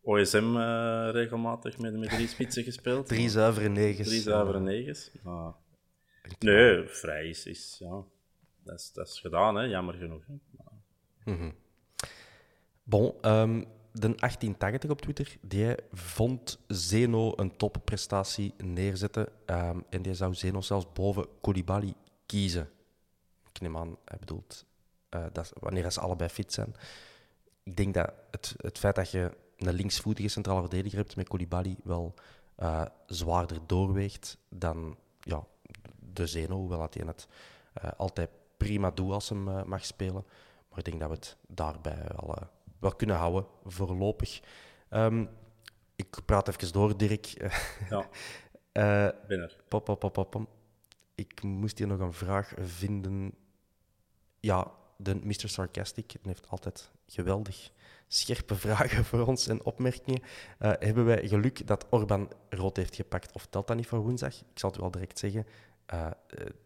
OSM uh, regelmatig met, met drie spitsen gespeeld. drie zuivere negens. Drie zuivere negens. Ah. Nee, vrij is, is ja, dat, is, dat is gedaan, hè, jammer genoeg. Hè. Mm -hmm. Bon, um, de 1880 op Twitter, die vond Zeno een topprestatie neerzetten. Um, en die zou Zeno zelfs boven Koulibaly kiezen ik neem aan, hij bedoelt uh, dat, wanneer ze allebei fit zijn. Ik denk dat het, het feit dat je een linksvoetige centrale verdediger hebt met Koulibaly wel uh, zwaarder doorweegt dan ja, de Zeno, hoewel hij het uh, altijd prima doet als hem mag spelen. Maar ik denk dat we het daarbij wel, wel kunnen houden, voorlopig. Um, ik praat even door, Dirk. Ja, binnen. Pop, pop, pop, pop. Ik moest hier nog een vraag vinden. Ja, de Mr. Sarcastic heeft altijd geweldig scherpe vragen voor ons en opmerkingen. Uh, hebben wij geluk dat Orban rood heeft gepakt of telt dat niet voor woensdag? Ik zal het u al direct zeggen. Uh,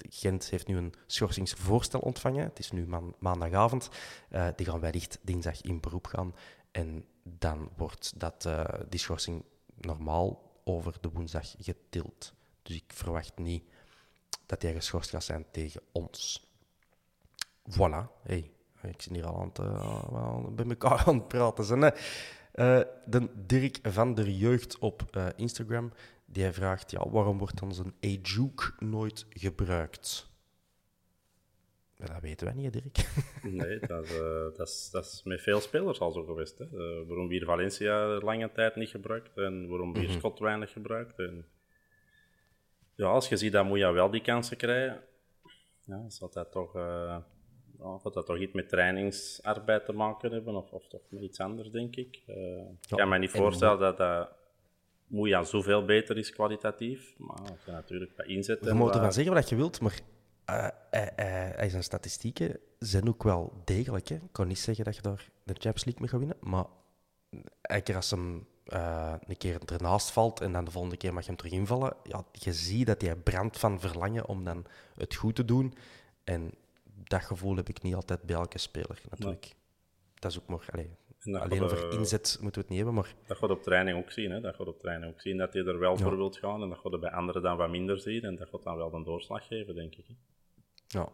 Gent heeft nu een schorsingsvoorstel ontvangen. Het is nu maandagavond. Uh, die gaan wellicht dinsdag in beroep gaan. En dan wordt dat, die schorsing normaal over de woensdag getild. Dus ik verwacht niet dat hij geschorst gaat zijn tegen ons. Voilà. Hey, ik zit hier al aan het, bij elkaar aan het praten. Uh, de Dirk van der Jeugd op Instagram die vraagt: ja, waarom wordt dan zo'n Ajuk nooit gebruikt? Dat weten wij niet, Dirk. nee, dat is, dat, is, dat is met veel spelers al zo geweest. Hè. waarom weer Valencia lange tijd niet gebruikt en waarom weer mm -hmm. Scott weinig gebruikt. En... Ja, als je ziet dat moet je wel die kansen krijgen. Ja, zal dat toch ja, of dat toch iets met trainingsarbeid te maken hebben, of, of toch met iets anders, denk ik. Uh, ik kan me niet voorstellen dat dat Moeja zoveel beter is kwalitatief, maar je natuurlijk bij inzetten... Je moet ervan zeggen wat je wilt, maar uh, uh, zijn statistieken zijn ook wel degelijk. Hè. Ik kan niet zeggen dat je daar de Champions League mee gaat winnen, maar keer als hem een keer ernaast valt en dan de volgende keer mag je hem terug invallen, ja, je ziet dat hij brandt van verlangen om dan het goed te doen. En dat gevoel heb ik niet altijd bij elke speler, natuurlijk. Dat is ook maar... Allez, alleen over inzet moeten we het niet hebben, maar... Dat gaat op training ook zien, hè. Dat gaat op training ook zien dat je er wel voor wilt gaan en dat gaat bij anderen dan wat minder zien en dat gaat dan wel een doorslag geven, denk ik. Hè. Ja.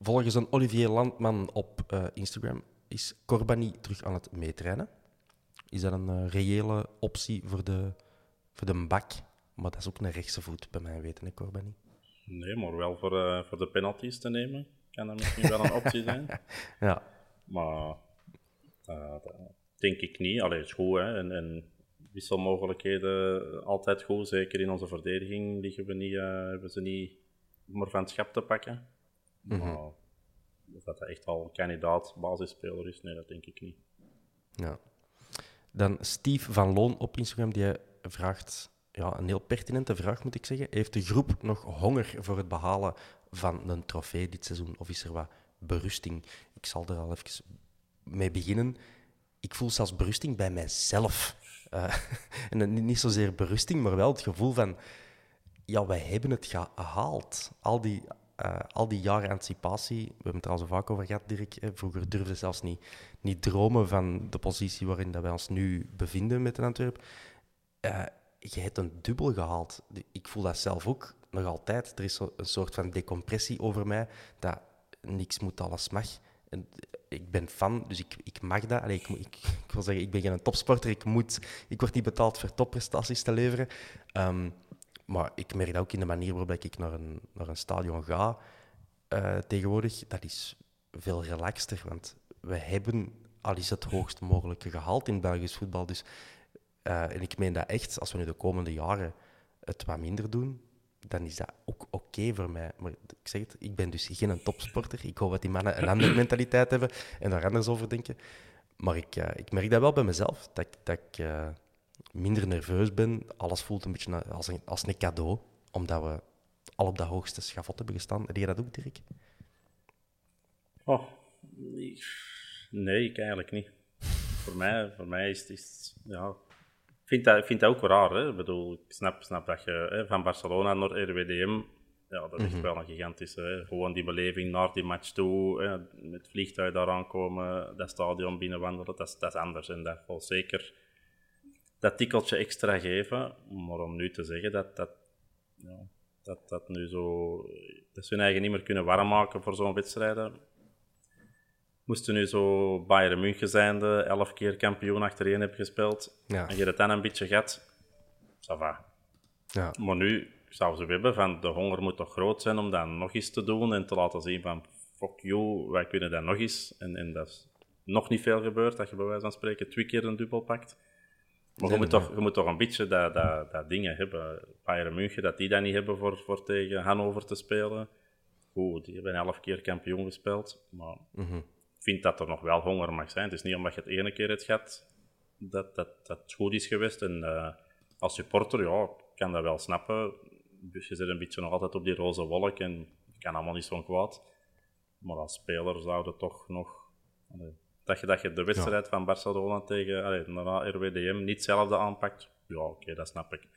Volgens een Olivier Landman op uh, Instagram is Corbani terug aan het meetrainen. Is dat een uh, reële optie voor de, voor de bak? Maar dat is ook een rechtse voet, bij mij weten, hè, Corbani? Nee, maar wel voor, uh, voor de penalties te nemen kan dat misschien wel een optie zijn. ja. Maar denk ik niet. Allee, het is goed, hè. En, en wisselmogelijkheden altijd goed. Zeker in onze verdediging liggen we niet, uh, hebben ze niet om er van het schap te pakken. Mm -hmm. Maar dat hij echt al een kandidaat basisspeler is, nee, dat denk ik niet. Ja. Dan Steve van Loon op Instagram, die vraagt ja, een heel pertinente vraag, moet ik zeggen. Heeft de groep nog honger voor het behalen van een trofee dit seizoen? Of is er wat berusting? Ik zal er al even mee beginnen. Ik voel zelfs berusting bij mijzelf. Uh, en niet zozeer berusting, maar wel het gevoel van... Ja, wij hebben het gehaald. Al die, uh, al die jaren anticipatie, we hebben het er al zo vaak over gehad, Dirk. Vroeger durfde zelfs niet, niet dromen van de positie waarin dat wij ons nu bevinden met een Antwerp. Uh, je hebt een dubbel gehaald. Ik voel dat zelf ook nog altijd. Er is een soort van decompressie over mij, dat niks moet, alles mag. En ik ben fan, dus ik, ik mag dat. Allee, ik, ik, wil zeggen, ik ben geen topsporter. Ik, moet, ik word niet betaald voor topprestaties te leveren. Um, maar ik merk dat ook in de manier waarop ik naar een, naar een stadion ga uh, tegenwoordig. Dat is veel relaxter, want we hebben al is het hoogst mogelijke gehaald in Belgisch voetbal. Dus, uh, en ik meen dat echt, als we nu de komende jaren het wat minder doen, dan is dat ook oké voor mij. Maar ik zeg het, ik ben dus geen topsporter. Ik hoop dat die mannen een andere mentaliteit hebben en daar anders over denken. Maar ik, uh, ik merk dat wel bij mezelf, dat, dat ik uh, minder nerveus ben. Alles voelt een beetje als een, als een cadeau, omdat we al op dat hoogste schavot hebben gestaan. Heb je dat ook, Dirk? Oh, nee, ik eigenlijk niet. voor, mij, voor mij is het... Is, ja, vind dat, vind dat ook raar. Hè? Ik bedoel, ik snap, snap dat je hè, van Barcelona naar RWDM, ja, dat is mm -hmm. wel een gigantische. Hè? Gewoon die beleving naar die match toe, hè? met vliegtuig daar aankomen, dat stadion binnenwandelen, dat is, dat is anders. En dat wil zeker dat tikkeltje extra geven. Maar om nu te zeggen dat dat, ja, dat, dat nu zo. dat ze hun eigen niet meer kunnen warm maken voor zo'n wedstrijden moesten nu zo Bayern München zijnde, elf keer kampioen achtereen hebben gespeeld, ja. en je het dan een beetje gaat, ça va. Ja. Maar nu zouden ze hebben van de honger moet toch groot zijn om dan nog eens te doen en te laten zien van fuck you, wij kunnen dat nog eens. En, en dat is nog niet veel gebeurd, dat je bij wijze van spreken twee keer een dubbel pakt. Maar je moet, toch, je moet toch een beetje dat, dat, dat dingen hebben. Bayern München, dat die dat niet hebben voor, voor tegen Hannover te spelen. Goed, die hebben elf keer kampioen gespeeld. Maar Mhm. Vind dat er nog wel honger mag zijn. Het is niet omdat je het ene keer hebt gehad dat, dat, dat het goed is geweest. En eh, als supporter, ja, ik kan dat wel snappen. Dus je zit een beetje nog altijd op die roze wolk en het kan allemaal niet zo kwaad. Maar als speler zou het toch nog... allee, dat, je, dat je de wedstrijd van Barcelona tegen allee, RWDM niet hetzelfde aanpakt, ja, oké, dat snap ik.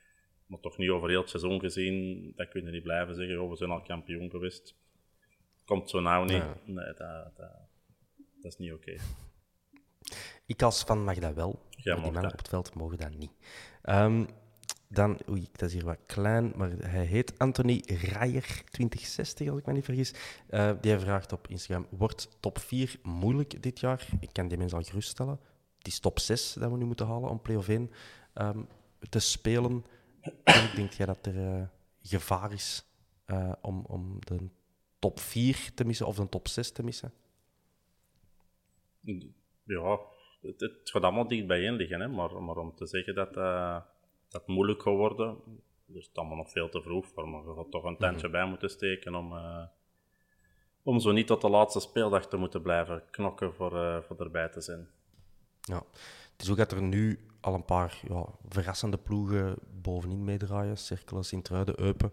Maar toch niet over heel het seizoen gezien, dat kun je niet blijven zeggen, oh, we zijn al kampioen geweest. Komt zo nou niet. Nee. Nee, dat, dat, dat is niet oké. Ik als fan mag dat wel, Jij maar die mannen op het veld mogen dat niet. Ehm, dan, oei, dat is hier wat klein, maar hij heet Anthony Rijer, 2060 als ik me niet vergis. Eh, die vraagt op Instagram, wordt top 4 moeilijk dit jaar? Ik kan die mensen al geruststellen. Het is top 6 dat we nu moeten halen om play-off 1 ehm, te spelen. En denk jij dat er eh, gevaar is eh, om, om de top 4 te missen of de top 6 te missen? Ja, het, het gaat allemaal dicht bijeen liggen, hè? Maar, maar om te zeggen dat eh, dat moeilijk gaat worden, is het allemaal nog veel te vroeg voor. Maar je gaat toch een tandje bij moeten steken om, eh, om zo niet tot de laatste speeldag te moeten blijven knokken voor, eh, voor erbij te zijn. Ja. Het is ook dat er nu al een paar ja, verrassende ploegen bovenin meedraaien. Cerkelen, Sint-Truiden, Eupen.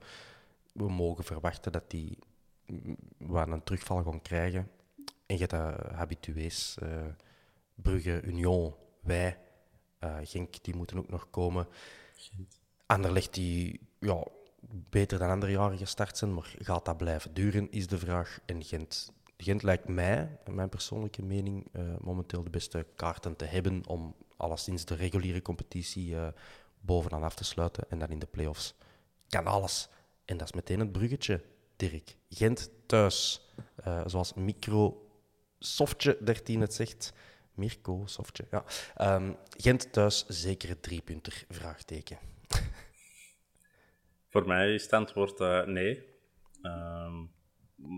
We mogen verwachten dat die mm, wat een terugval gaan krijgen. En je hebt dat habitués. eh Brugge, Union, wij, eh, Genk, die moeten ook nog komen. Anderlecht die ja, beter dan andere jaren gestart zijn, maar gaat dat blijven duren, is de vraag. En Gent, Gent lijkt mij, in mijn persoonlijke mening, eh, momenteel de beste kaarten te hebben om alleszins de reguliere competitie bovenaan af te sluiten. En dan in de play-offs kan alles. En dat is meteen het bruggetje, Dirk. Gent thuis, zoals Micro Softje 13 het zegt. Mirko Softje, ja. Ehm, Gent thuis, zeker drie punter, vraagteken. Voor mij is het antwoord eh, nee. Ehm,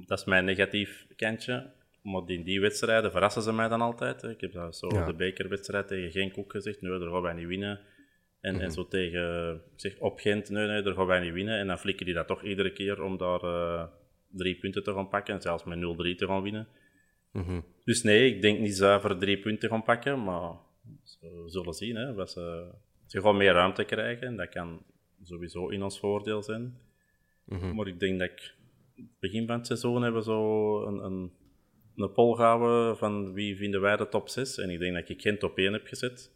dat is mijn negatief kantje. Maar in die wedstrijden verrassen ze mij dan altijd. hè. Ik heb dat zo Ja. de bekerwedstrijd tegen Genk ook gezegd. Nee, daar gaan wij niet winnen. En, en zo tegen, ik zeg op Gent, nee, nee, daar gaan wij niet winnen. En dan flikken die dat toch iedere keer om daar eh, drie punten te gaan pakken. En zelfs met 0-3 te gaan winnen. Dus nee, ik denk niet zuiver drie punten gaan pakken. Maar we zullen zien. Hè, wat ze, ze gaan meer ruimte krijgen. En dat kan sowieso in ons voordeel zijn. Maar ik denk dat ik... Begin van het seizoen hebben zo een, een, een poll gehouden van wie vinden wij de top 6. En ik denk dat ik Gent op 1 heb gezet.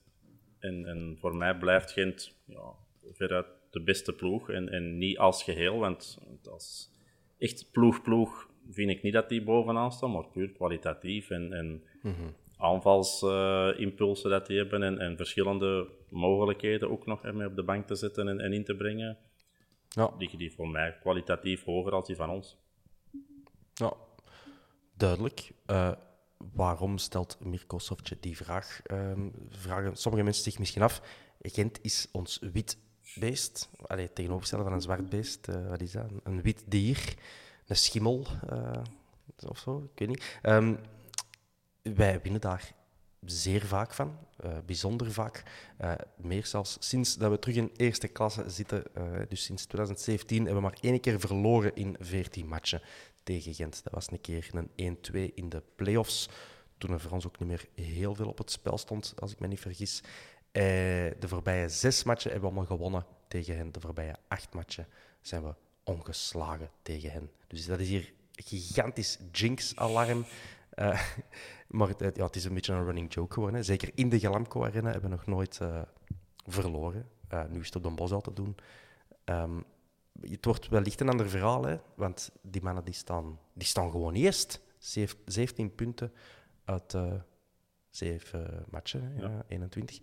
En, en voor mij blijft Gent ja, veruit de beste ploeg. En, en niet als geheel, want als echt ploeg-ploeg vind ik niet dat die bovenaan staan. Maar puur kwalitatief en, en aanvalsimpulsen dat die hebben. En, en verschillende mogelijkheden ook nog ermee op de bank te zetten en, en in te brengen. Ja, Liggen die voor mij kwalitatief hoger als die van ons. ja. duidelijk. Eh, waarom stelt Mirko Softje die vraag? Ehm, vragen sommige mensen zich misschien af. Gent is ons wit beest. Allee, tegenovergestelde van een zwart beest. Eh, wat is dat? Een wit dier. Een schimmel. eh, of zo, ik weet niet. Ehm, wij winnen daar zeer vaak van. eh, bijzonder vaak. Eh, meer zelfs sinds dat we terug in eerste klasse zitten. dus sinds 2017 hebben we maar één keer verloren in 14 matchen tegen Gent. Dat was een keer een 1-2 in de play-offs. Toen er voor ons ook niet meer heel veel op het spel stond, als ik me niet vergis. De voorbije zes matchen hebben we allemaal gewonnen tegen hen. De voorbije acht matchen zijn we ongeslagen tegen hen. Dus dat is hier een gigantisch jinx-alarm. Eh, maar het, ja, het is een beetje een running joke geworden. Hè. Zeker in de Galamco Arena hebben we nog nooit eh, verloren. Eh, nu is het op Den Bosch al te doen. Ehm, het wordt wellicht een ander verhaal, hè, want die mannen die staan, die staan gewoon eerst. Zeef- 17 punten uit 7 matchen, ja, 21.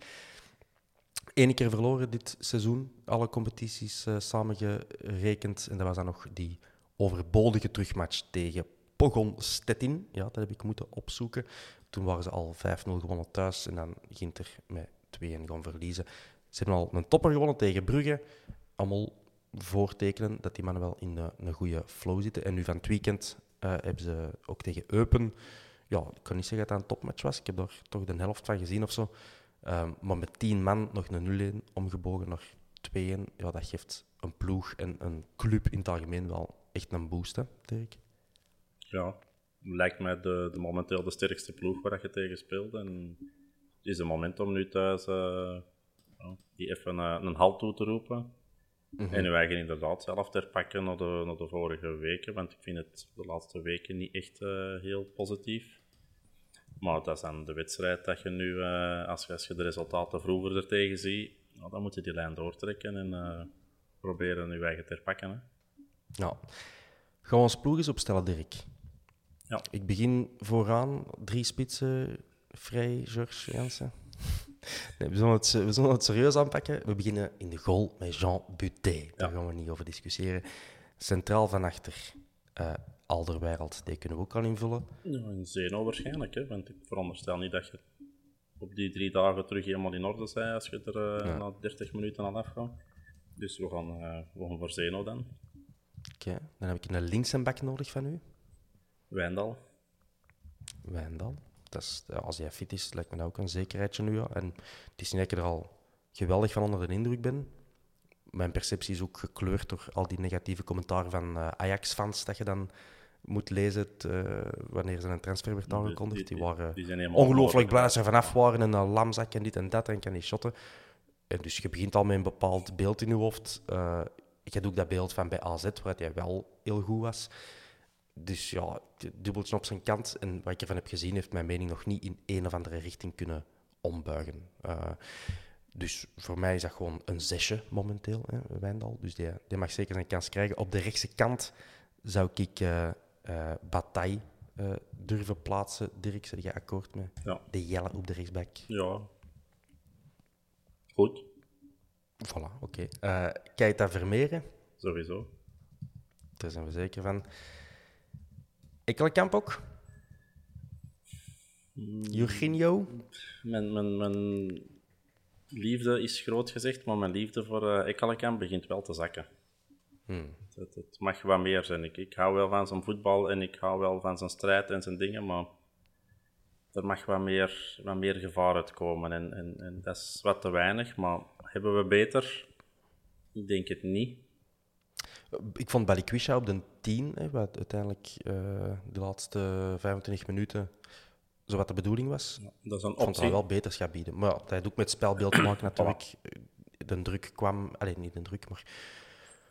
Eén keer verloren dit seizoen, alle competities eh, samengerekend. En dat was dan nog die overbodige terugmatch tegen Pogon Stettin. Ja, dat heb ik moeten opzoeken. Toen waren ze al 5-0 gewonnen thuis en dan ging er met 2-1 gaan verliezen. Ze hebben al een topper gewonnen tegen Brugge. Allemaal voortekenen dat die mannen wel in een goede flow zitten. En nu van het weekend eh, hebben ze ook tegen Eupen. Ja, ik kan niet zeggen dat het een topmatch was. Ik heb daar toch de helft van gezien of zo. Ehm, maar met tien man nog een 0-1 omgebogen naar 2-1. Ja, dat geeft een ploeg en een club in het algemeen wel echt een boost, hè, Dirk? Ja, lijkt mij de, de momenteel de sterkste ploeg waar je tegen speelt. En het is een moment om nu thuis uh, die even uh, een halt toe te roepen. Mhm. En uw eigen inderdaad zelf ter pakken naar de, naar de vorige weken. Want ik vind het de laatste weken niet echt uh, heel positief. Maar dat is dan de wedstrijd dat je nu, als, je, als je de resultaten vroeger er tegen ziet, nou, dan moet je die lijn doortrekken en proberen uw eigen ter pakken. Hè. Ja. Gaan we ons ploeg eens opstellen, Dirk? Ja. Ik begin vooraan, drie spitsen, Vrij, George, Jansen. Nee, we, zullen het, we zullen het serieus aanpakken. We beginnen in de goal met Jean Butet. Daar gaan we niet over discussiëren. Centraal van achter, uh, Alderweireld. Die kunnen we ook al invullen. Ja, een Zeno waarschijnlijk, hè? want ik veronderstel niet dat je op die drie dagen terug helemaal in orde bent als je er uh, na 30 minuten aan afgaat. Dus we gaan, uh, we gaan voor Zeno dan. Oké, dan heb ik een linkse bak nodig van u. Wijndal. Wijndal. Dat is, als hij fit is, lijkt me dat ook een zekerheidje nu. Ja. En het is niet dat ik er al geweldig van onder de indruk ben. Mijn perceptie is ook gekleurd door al die negatieve commentaren van uh, Ajax-fans dat je dan moet lezen uh, wanneer ze een transfer werd aangekondigd. Die, waren die ongelooflijk blij dat ze vanaf waren en een lamzak en dit en dat en kan niet shotten. En dus je begint al met een bepaald beeld in je hoofd. Uh, ik had ook dat beeld van bij AZ, waar hij wel heel goed was. Dus ja, dubbeltje op zijn kant. En wat ik ervan heb gezien, heeft mijn mening nog niet in een of andere richting kunnen ombuigen. Uh, dus voor mij is dat gewoon een zesje momenteel, hè, Wijndal. Dus die, die mag zeker zijn kans krijgen. Op de rechtse kant zou ik uh, uh, Bataille durven plaatsen. Dirk, zeg je akkoord met ja. de Jelle op de rechtsback? Ja. Goed. Voilà, oké. Okay. Keita Vermeeren? Sowieso. Daar zijn we zeker van. Ekkelenkamp ook? Jorginho? Mijn, mijn, mijn liefde is groot gezegd, maar mijn liefde voor uh, Ekkelenkamp begint wel te zakken. Hmm. Het, het, mag wat meer zijn. Ik, ik hou wel van zijn voetbal en ik hou wel van zijn strijd en zijn dingen, maar er mag wat meer, wat meer gevaar uitkomen. En, en, en dat is wat te weinig, maar hebben we beter? Ik denk het niet. Ik vond Balikwisha op de 10, hè, wat uiteindelijk uh, de laatste 25 minuten zo wat de bedoeling was. Ja, dat is een optie. vond dat wel beterschap bieden. Maar ja, dat had ook met het spelbeeld te maken natuurlijk. De druk kwam... Alleen niet de druk, maar...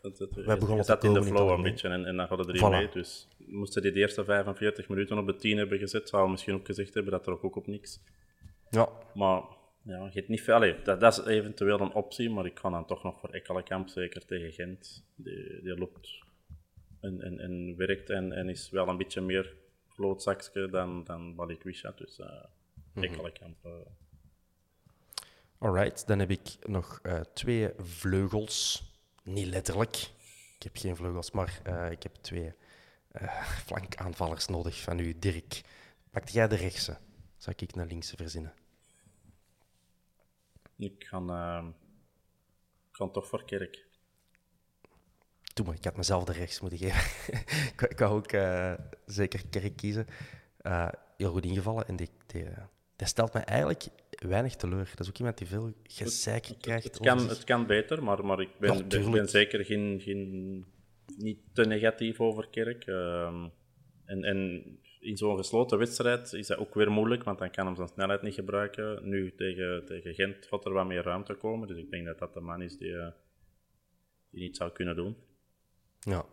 We begonnen zat in de flow een beetje en, en dan hadden er voilà. mee. Dus moesten die de eerste 45 minuten op de 10 hebben gezet, zou misschien ook gezegd hebben dat er ook op niks. Ja. Maar ja, je hebt niet veel. Allee, dat, dat, is eventueel een optie, maar ik ga dan toch nog voor Ekkelenkamp, zeker tegen Gent. Die, die loopt en, en, en werkt en, en is wel een beetje meer vlootzakje dan, dan Balikwisha. Dus uh, Ekkelenkamp. Uh. Alright, dan heb ik nog uh, twee vleugels. Niet letterlijk. Ik heb geen vleugels, maar ik heb twee flankaanvallers nodig van u, Dirk. Pak jij de rechtse? Zal ik naar linkse verzinnen? Ik ga, ik toch voor Kerk. Doe maar, ik had mezelf de rechts moeten geven. ik, ik wou ook uh, zeker Kerk kiezen. Uh, heel goed ingevallen. En die, die, die, stelt mij eigenlijk weinig teleur. Dat is ook iemand die veel gezeik krijgt. Het, kan, het kan beter, maar, maar ik ben, ja, ben zeker geen, geen, niet te negatief over Kerk. Ehm, en, en in zo'n gesloten wedstrijd is dat ook weer moeilijk, want dan kan hij zijn snelheid niet gebruiken. Nu tegen, tegen Gent gaat er wat meer ruimte komen, dus ik denk dat dat de man is die, die niet zou kunnen doen. Ja.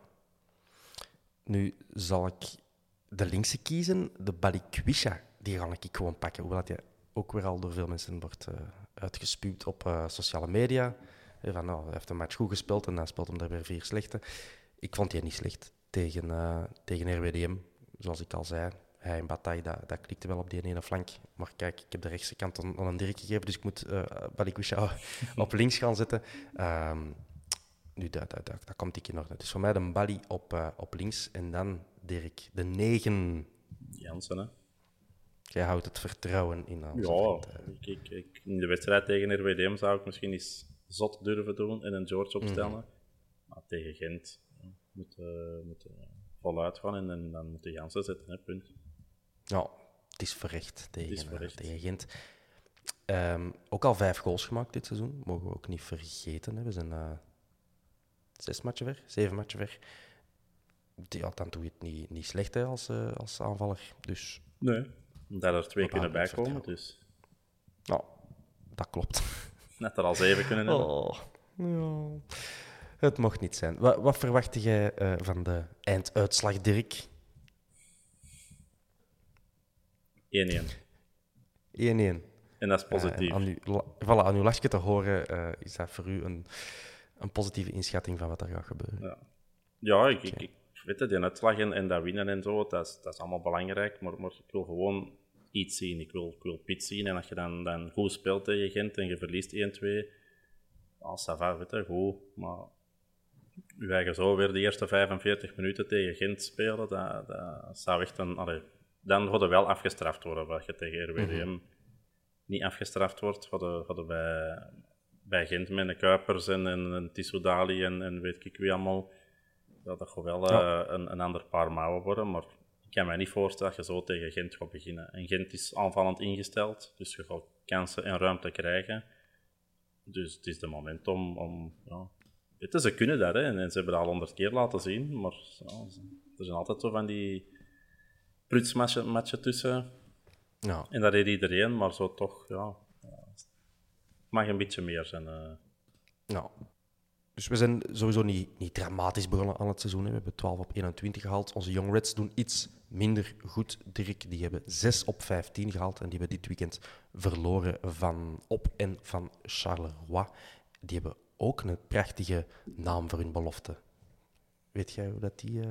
Nu zal ik de linkse kiezen, de Balikwisha, die ga ik gewoon pakken. Hoewel dat je ook weer al door veel mensen wordt uh, uitgespuwd op uh, sociale media. Van, nou, hij heeft een match goed gespeeld en dan speelt hem er weer vier slechte. Ik vond die niet slecht tegen, uh, tegen RWDM zoals ik al zei, hij en Bataille, dat, klikte wel op die ene flank. Maar kijk, ik heb de rechtse kant aan, een Dirk gegeven, dus ik moet uh, Balikwisha op links gaan zetten. Um, nu, dat, dat, dat, dat komt ik in orde. Dus voor mij de Bali op, uh, op links en dan Dirk, de negen. Jansen, hè? Jij houdt het vertrouwen in. Ja, uh, ik, ik, ik, in de wedstrijd tegen RWDM zou ik misschien eens zot durven doen en een George opstellen. Mm -hmm. Maar tegen Gent moet, uh, moet voluit gaan en, en dan moet de Jansen zetten, hè, punt. Ja, het is verrecht tegen, is eh, verrecht. tegen Gent. Ehm, ook al vijf goals gemaakt dit seizoen, mogen we ook niet vergeten. Hè. We zijn eh, zes matchen ver, zeven matchen ver. Ja, dan doe je het niet, niet slecht hè, als, eh, als aanvaller. Dus Nee. Dat er twee kunnen bijkomen, dus ja, dat klopt. net er al zeven kunnen hebben. Oh, ja. Het mocht niet zijn. Wat, wat verwacht jij eh, van de einduitslag, Dirk? 1-1. 1-1. En dat is positief. en aan, uw, voilà, aan uw lachje te horen, eh, is dat voor u een, een positieve inschatting van wat er gaat gebeuren. Ja, ja ik, ik, ik weet het, die uitslag en, en dat winnen en zo, dat is, dat is allemaal belangrijk. Maar, maar ik wil gewoon iets zien. Ik wil, ik wil pit zien. En als je dan, dan goed speelt tegen Gent en je verliest 1-2, ja, ça va, weet goed. Maar je eigen zo weer de eerste 45 minuten tegen Gent spelen, dat, dat zou echt een... Allee, dan wordt er wel afgestraft worden, wat je tegen RWDM niet afgestraft wordt. Hadden, hadden bij, bij Gent met de Kuipers en, en, en Tissoudali en, en weet ik wie allemaal, ja, dat gaat wel Ja. eh, een, een ander paar mouwen worden. Maar ik kan mij niet voorstellen dat je zo tegen Gent gaat beginnen. En Gent is aanvallend ingesteld, dus je gaat kansen en ruimte krijgen. Dus het is de moment om... om ja. Weet je, ze kunnen dat, hè, en, ze hebben dat al honderd keer laten zien, maar ja, er zijn altijd zo van die prutsmatchen matchen tussen. Ja, En dat deed iedereen, maar zo toch, ja. Mag een beetje meer zijn. ja. Dus we zijn sowieso niet, niet dramatisch begonnen aan het seizoen. hè. We hebben 12 op 21 gehaald. Onze Young Reds doen iets minder goed, Dirk. Die hebben 6 op 15 gehaald en die hebben dit weekend verloren van op en van Charleroi. Die hebben ook een prachtige naam voor hun belofte. Weet jij hoe dat die, eh,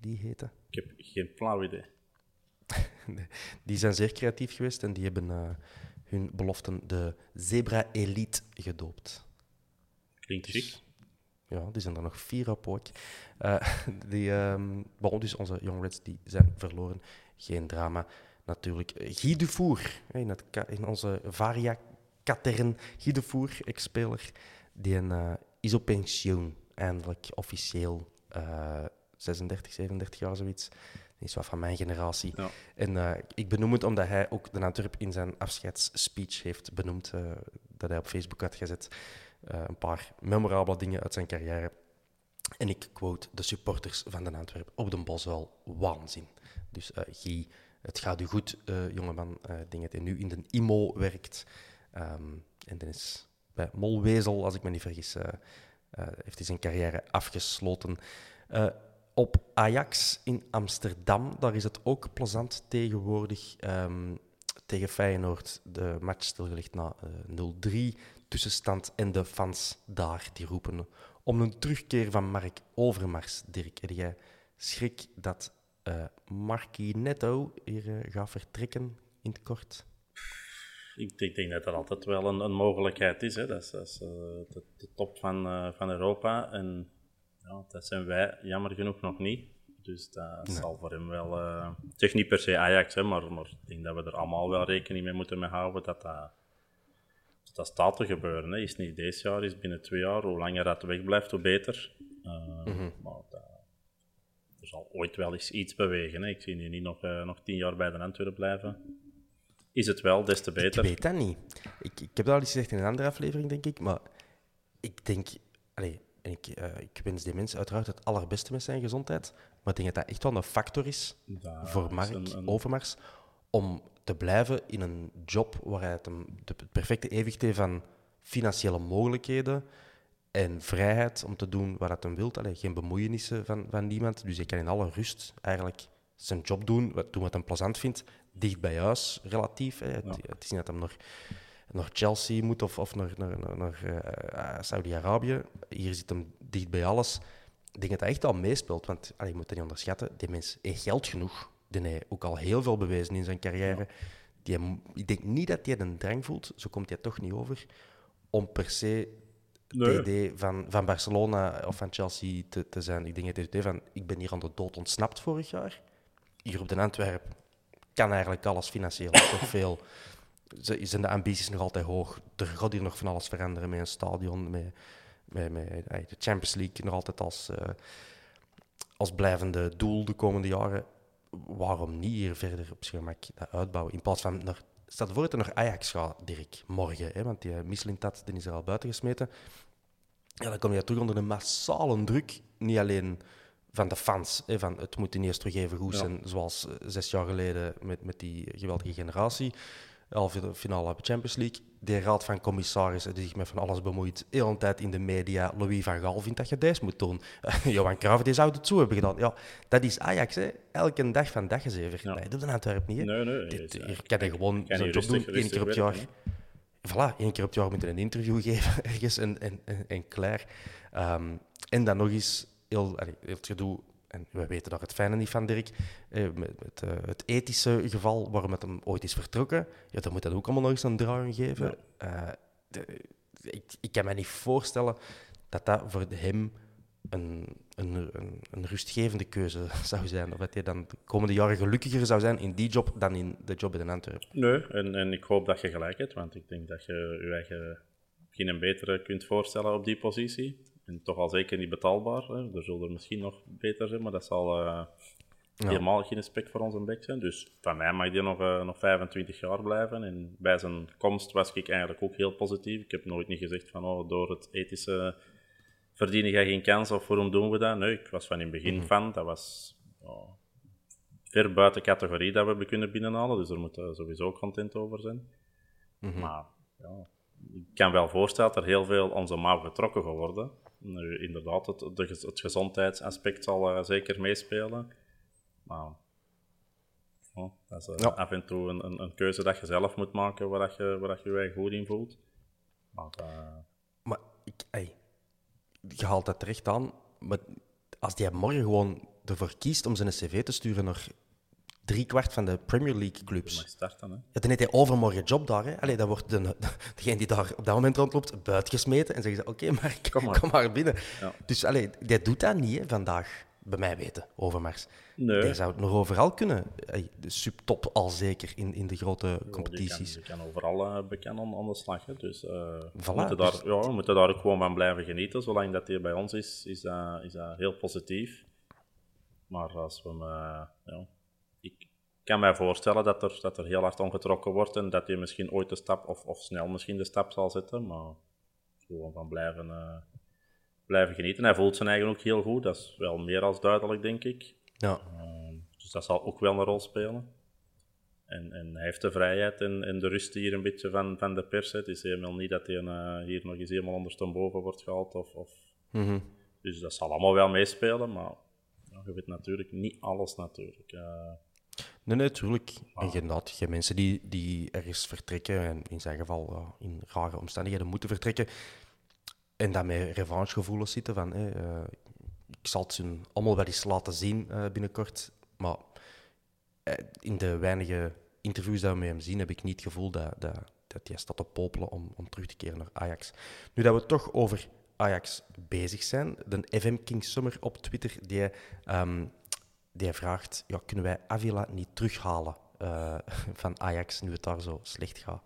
die heten? Ik heb geen flauw idee. Die zijn zeer creatief geweest en die hebben eh, hun beloften de Zebra Elite gedoopt. Klinkt Dus- chic. Ja, die zijn er nog vier op ook. Eh, die, bon, dus onze Young Reds die zijn verloren. Geen drama. Natuurlijk Guy Dufour, in, het in onze Varia-katern. Guy Dufour, ex-speler, die een, eh, is op pensioen. Eindelijk officieel eh, 36, 37 jaar zoiets. Die is wat van mijn generatie. Ja. En eh, ik benoem het omdat hij ook de Antwerp in zijn afscheidsspeech heeft benoemd, eh, dat hij op Facebook had gezet. Eh, een paar memorabele dingen uit zijn carrière. En ik quote de supporters van de Antwerp op de Boswel, waanzin. Dus Guy, het gaat u goed, jongeman. Ik denk dat hij nu in de IMO werkt. Ehm, en dan is bij Molwezel, als ik me niet vergis, heeft hij zijn carrière afgesloten. Eh, op Ajax in Amsterdam, daar is het ook plezant tegenwoordig. Ehm, tegen Feyenoord de match stilgelegd na eh, 0-3 tussenstand. En de fans daar die roepen om een terugkeer van Mark Overmars. Dirk, heb jij schrik dat eh Marky Netto hier eh, gaat vertrekken in het kort? Ik, denk dat dat altijd wel een, een mogelijkheid is. Hè. Dat is, dat eh, de, top van, eh, van Europa. En ja, dat zijn wij jammer genoeg nog niet. Dus dat zal voor hem wel... eh het is niet per se Ajax, hè, maar, maar ik denk dat we er allemaal wel rekening mee moeten mee houden dat dat, dat, dat staat te gebeuren. Hè. Is niet deze jaar, is binnen twee jaar. Hoe langer dat wegblijft, hoe beter. Eh, Maar dat, er zal ooit wel eens iets bewegen. Hè. Ik zie nu niet nog, eh, nog tien jaar bij de Antwerpen blijven. Is het wel, des te beter. Ik weet dat niet. Ik, ik heb dat al eens gezegd in een andere aflevering, denk ik. Maar ik denk... Allee, en ik, eh, ik wens die mensen uiteraard het allerbeste met zijn gezondheid. Maar ik denk dat dat echt wel een factor is voor Mark een- Overmars om te blijven in een job waar hij het, het perfecte evenwicht heeft van financiële mogelijkheden en vrijheid om te doen wat hij. Allee, geen bemoeienissen van, van niemand. Dus hij kan in alle rust eigenlijk zijn job doen, wat, doen wat hij plezant vindt, dicht bij huis relatief. Hè. Het, het is niet dat hij nog naar Chelsea moet of, of naar, naar, naar, naar, eh, Saudi-Arabië. Hier zit hem dicht bij alles. Ik denk dat hij echt al meespeelt, want allee, je moet dat niet onderschatten. Die mens heeft geld genoeg. Die heeft ook al heel veel bewezen in zijn carrière. Die, ik denk niet dat hij een drang voelt, zo komt hij toch niet over, om per se Nee. TD van, van Barcelona of van Chelsea te, te zijn. Ik denk dat hij van, ik ben hier aan de dood ontsnapt vorig jaar. Hier op de Antwerp kan eigenlijk alles financieel, toch veel. Zijn de ambities nog altijd hoog? Er gaat hier nog van alles veranderen met een stadion, met, met, met eh, de Champions League nog altijd als, eh, als blijvende doel de komende jaren. Waarom niet hier verder op zijn gemak dat uitbouwen? In plaats van naar, stel voor dat er naar Ajax gaat, Dirk, morgen. Hè, want die Mislintat die is er al buiten gesmeten. Ja, dan kom je terug onder een massale druk. Niet alleen van de fans. Hè, van het moet ineens terug even goed zijn, zoals eh, zes jaar geleden met, met die geweldige generatie. Halve finale Champions League. De raad van commissarissen die zich met van alles bemoeit. De hele tijd in de media. Louis van Gaal vindt dat je deze moet doen. Johan Cruijff die zou het zo hebben gedaan. Ja, dat is Ajax. Hè. Elke dag van dag is even. Nee, dat doet Antwerpen niet. Nee, nee. Dit, eh, hier kan je gewoon zo'n doen. één keer op het jaar. Voilà, één keer op het jaar moet je een interview geven ergens en, en, en, en klaar. Ehm, en dan nog eens heel, allee, heel het gedoe, en we weten daar het fijne niet van, Dirk, eh, met, met, eh, het ethische geval waarom het hem ooit is vertrokken, ja, dan moet dat ook allemaal nog eens een draai geven. Eh, de- ik, ik kan me niet voorstellen dat dat voor hem een, een, een, een rustgevende keuze zou zijn. Of dat hij dan de komende jaren gelukkiger zou zijn in die job dan in de job in Antwerpen. Nee, en, en ik hoop dat je gelijk hebt, want ik denk dat je je eigen geen betere kunt voorstellen op die positie. En toch al zeker niet betaalbaar. Hè. Er zullen er misschien nog beter zijn, maar dat zal eh, helemaal geen respect voor onze bek zijn. Dus van mij mag die nog, eh, nog 25 jaar blijven. En bij zijn komst was ik eigenlijk ook heel positief. Ik heb nooit niet gezegd van oh, door het ethische verdienen jij geen kans of waarom doen we dat? Nee, ik was van in het begin van. Dat was ver buiten categorie dat we hebben kunnen binnenhalen. Dus daar moeten we sowieso content over zijn. Maar ja, ik kan wel voorstellen dat er heel veel onze mouw getrokken gaat worden. Nu, inderdaad, het, de, het gezondheidsaspect zal zeker meespelen. Maar dat is eh, Ja. af en toe een, een, een keuze dat je zelf moet maken waar dat je waar dat je, je eigen goed in voelt. Maar eh, Maar ik, ey, je haalt dat terecht aan. Maar als die morgen gewoon ervoor kiest om zijn cv te sturen naar driekwart van de Premier League je clubs. mag starten. Hè. Ja, dan heeft hij overmorgen job daar. Hè. Allee, dan wordt de, degene die daar op dat moment rondloopt buitengesmeten. En zeggen ze, oké, maar Kom kom maar. maar, binnen. Ja. Dus allee, die doet dat niet, hè, vandaag. Bij mij weten, Overmars. Nee. Die zou het nog overal kunnen. De subtop al zeker in, in de grote kan, competities. die kan overal eh, bekend aan, aan de slag. Hè. Dus eh, we, moeten daar, dus- ja, we moeten daar ook gewoon van blijven genieten. Zolang dat hier bij ons is, is dat, is dat heel positief. Maar als we hem, eh, ja, kan mij voorstellen dat er, dat er heel hard ongetrokken wordt en dat hij misschien ooit de stap, of, of snel misschien de stap zal zetten. Maar gewoon van blijven, eh, blijven genieten. Hij voelt zijn eigen ook heel goed. Dat is wel meer als duidelijk, denk ik. Ja. Ehm, dus dat zal ook wel een rol spelen. En, en hij heeft de vrijheid en, en de rust hier een beetje van, van de pers. Het is helemaal niet dat hij eh, hier nog eens helemaal ondersteboven wordt gehaald. Of, of... Mhm. Dus dat zal allemaal wel meespelen, maar ja, je weet natuurlijk niet alles natuurlijk. Nee, nee, tuurlijk. En je, hebt mensen die, die ergens vertrekken, en in zijn geval ja, in rare omstandigheden moeten vertrekken, en dan met revanchegevoelens zitten van, hé, eh, ik zal het hun allemaal wel eens laten zien eh, binnenkort, maar eh, in de weinige interviews die we met hem zien, heb ik niet het gevoel dat, dat, dat hij staat te popelen om, om terug te keren naar Ajax. Nu dat we toch over Ajax bezig zijn, de FM King Summer op Twitter, die, ehm, die vraagt, ja, kunnen wij Avila niet terughalen eh, van Ajax nu het daar zo slecht gaat?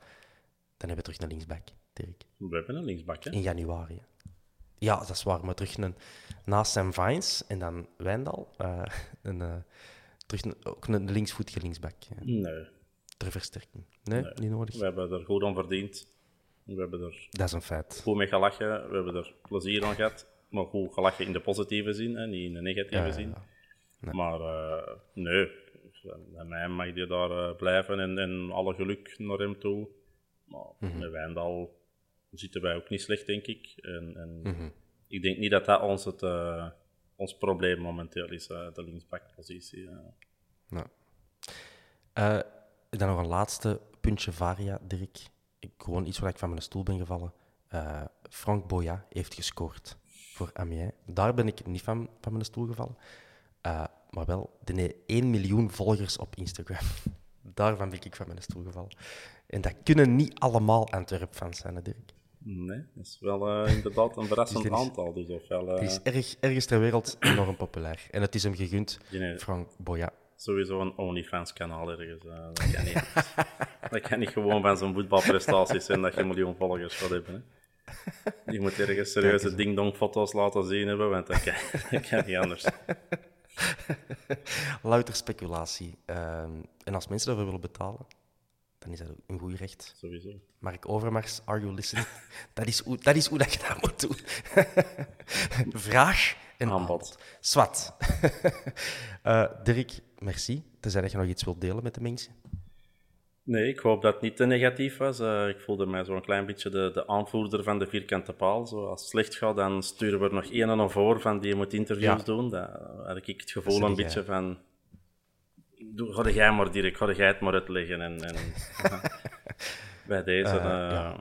Dan hebben we terug naar linksback, Dirk. we hebben een linksbak, hè? In januari. hè. Ja, dat is waar. Maar terug een, naast Sam Vines en dan Wijndal, eh, een, terug ook een linksvoetige linksback. hè, Nee, ter versterking. Nee, niet nodig. we hebben er goed aan verdiend. We hebben er Dat is een feit. goed mee gelachen. We hebben er plezier aan gehad. Maar goed gelachen in de positieve zin, hè, niet in de negatieve ja, zin. ja. Maar eh, nee, bij mij mag die daar eh, blijven en, en alle geluk naar hem toe. Maar Mhm. met Wijndal zitten wij ook niet slecht, denk ik. En, en Mhm. ik denk niet dat dat ons, het, eh, ons probleem momenteel is, de linksbackpositie. Eh, dan nog een laatste puntje Varia, Dirk. Ik, gewoon iets waar ik van mijn stoel ben gevallen. Frank Boya heeft gescoord voor Amiens. Daar ben ik niet van, van mijn stoel gevallen. Eh, maar wel, die heeft 1 miljoen volgers op Instagram. Daarvan ben ik van mijn stoel gevallen. En dat kunnen niet allemaal Antwerp-fans zijn, hè, Dirk. Nee, dat is wel eh, inderdaad een verrassend Dus is- aantal. Dus ofwel, eh, Het is erg, ergens ter wereld enorm populair. En het is hem gegund, Frank Boya. sowieso een OnlyFans-kanaal ergens. dat, kan niet, dat kan niet gewoon van zo'n voetbalprestaties zijn dat je een miljoen volgers gaat hebben. Hè. Je moet ergens serieuze ding-dong-foto's laten zien hebben, want dat kan, dat kan niet anders. Louter speculatie. Ehm, en als mensen daarvoor willen betalen, dan is dat ook een goed recht. Sowieso. Mark Overmars, are you listening? dat, is hoe, dat is hoe dat je dat moet doen. Vraag en Aanbod. aanbod. Swat. Eh, Dirk, merci. Tenzij dat je nog iets wilt delen met de mensen. Nee, ik hoop dat het niet te negatief was. Eh, ik voelde mij zo'n klein beetje de, de aanvoerder van de vierkante paal. Zo, als het slecht gaat, dan sturen we er nog één en voor van die moet interviews Ja. doen. Dat had ik het gevoel een beetje van... Ga jij maar direct, ga jij het maar uitleggen. En, en bij deze... Eh, ja.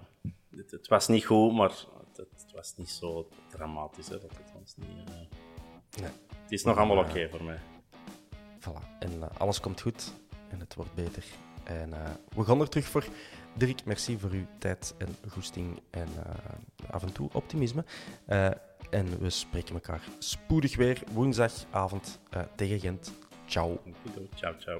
het, het was niet goed, maar het, het was niet zo dramatisch. Hè, dat het ons niet, Nee. Het is nog allemaal oké voor mij. Voilà. En alles komt goed en het wordt beter. En eh, we gaan er terug voor. Dirk, merci voor uw tijd en goesting en eh, af en toe optimisme. Eh, en we spreken elkaar spoedig weer woensdagavond tegen Gent. Ciao. Ciao, ciao.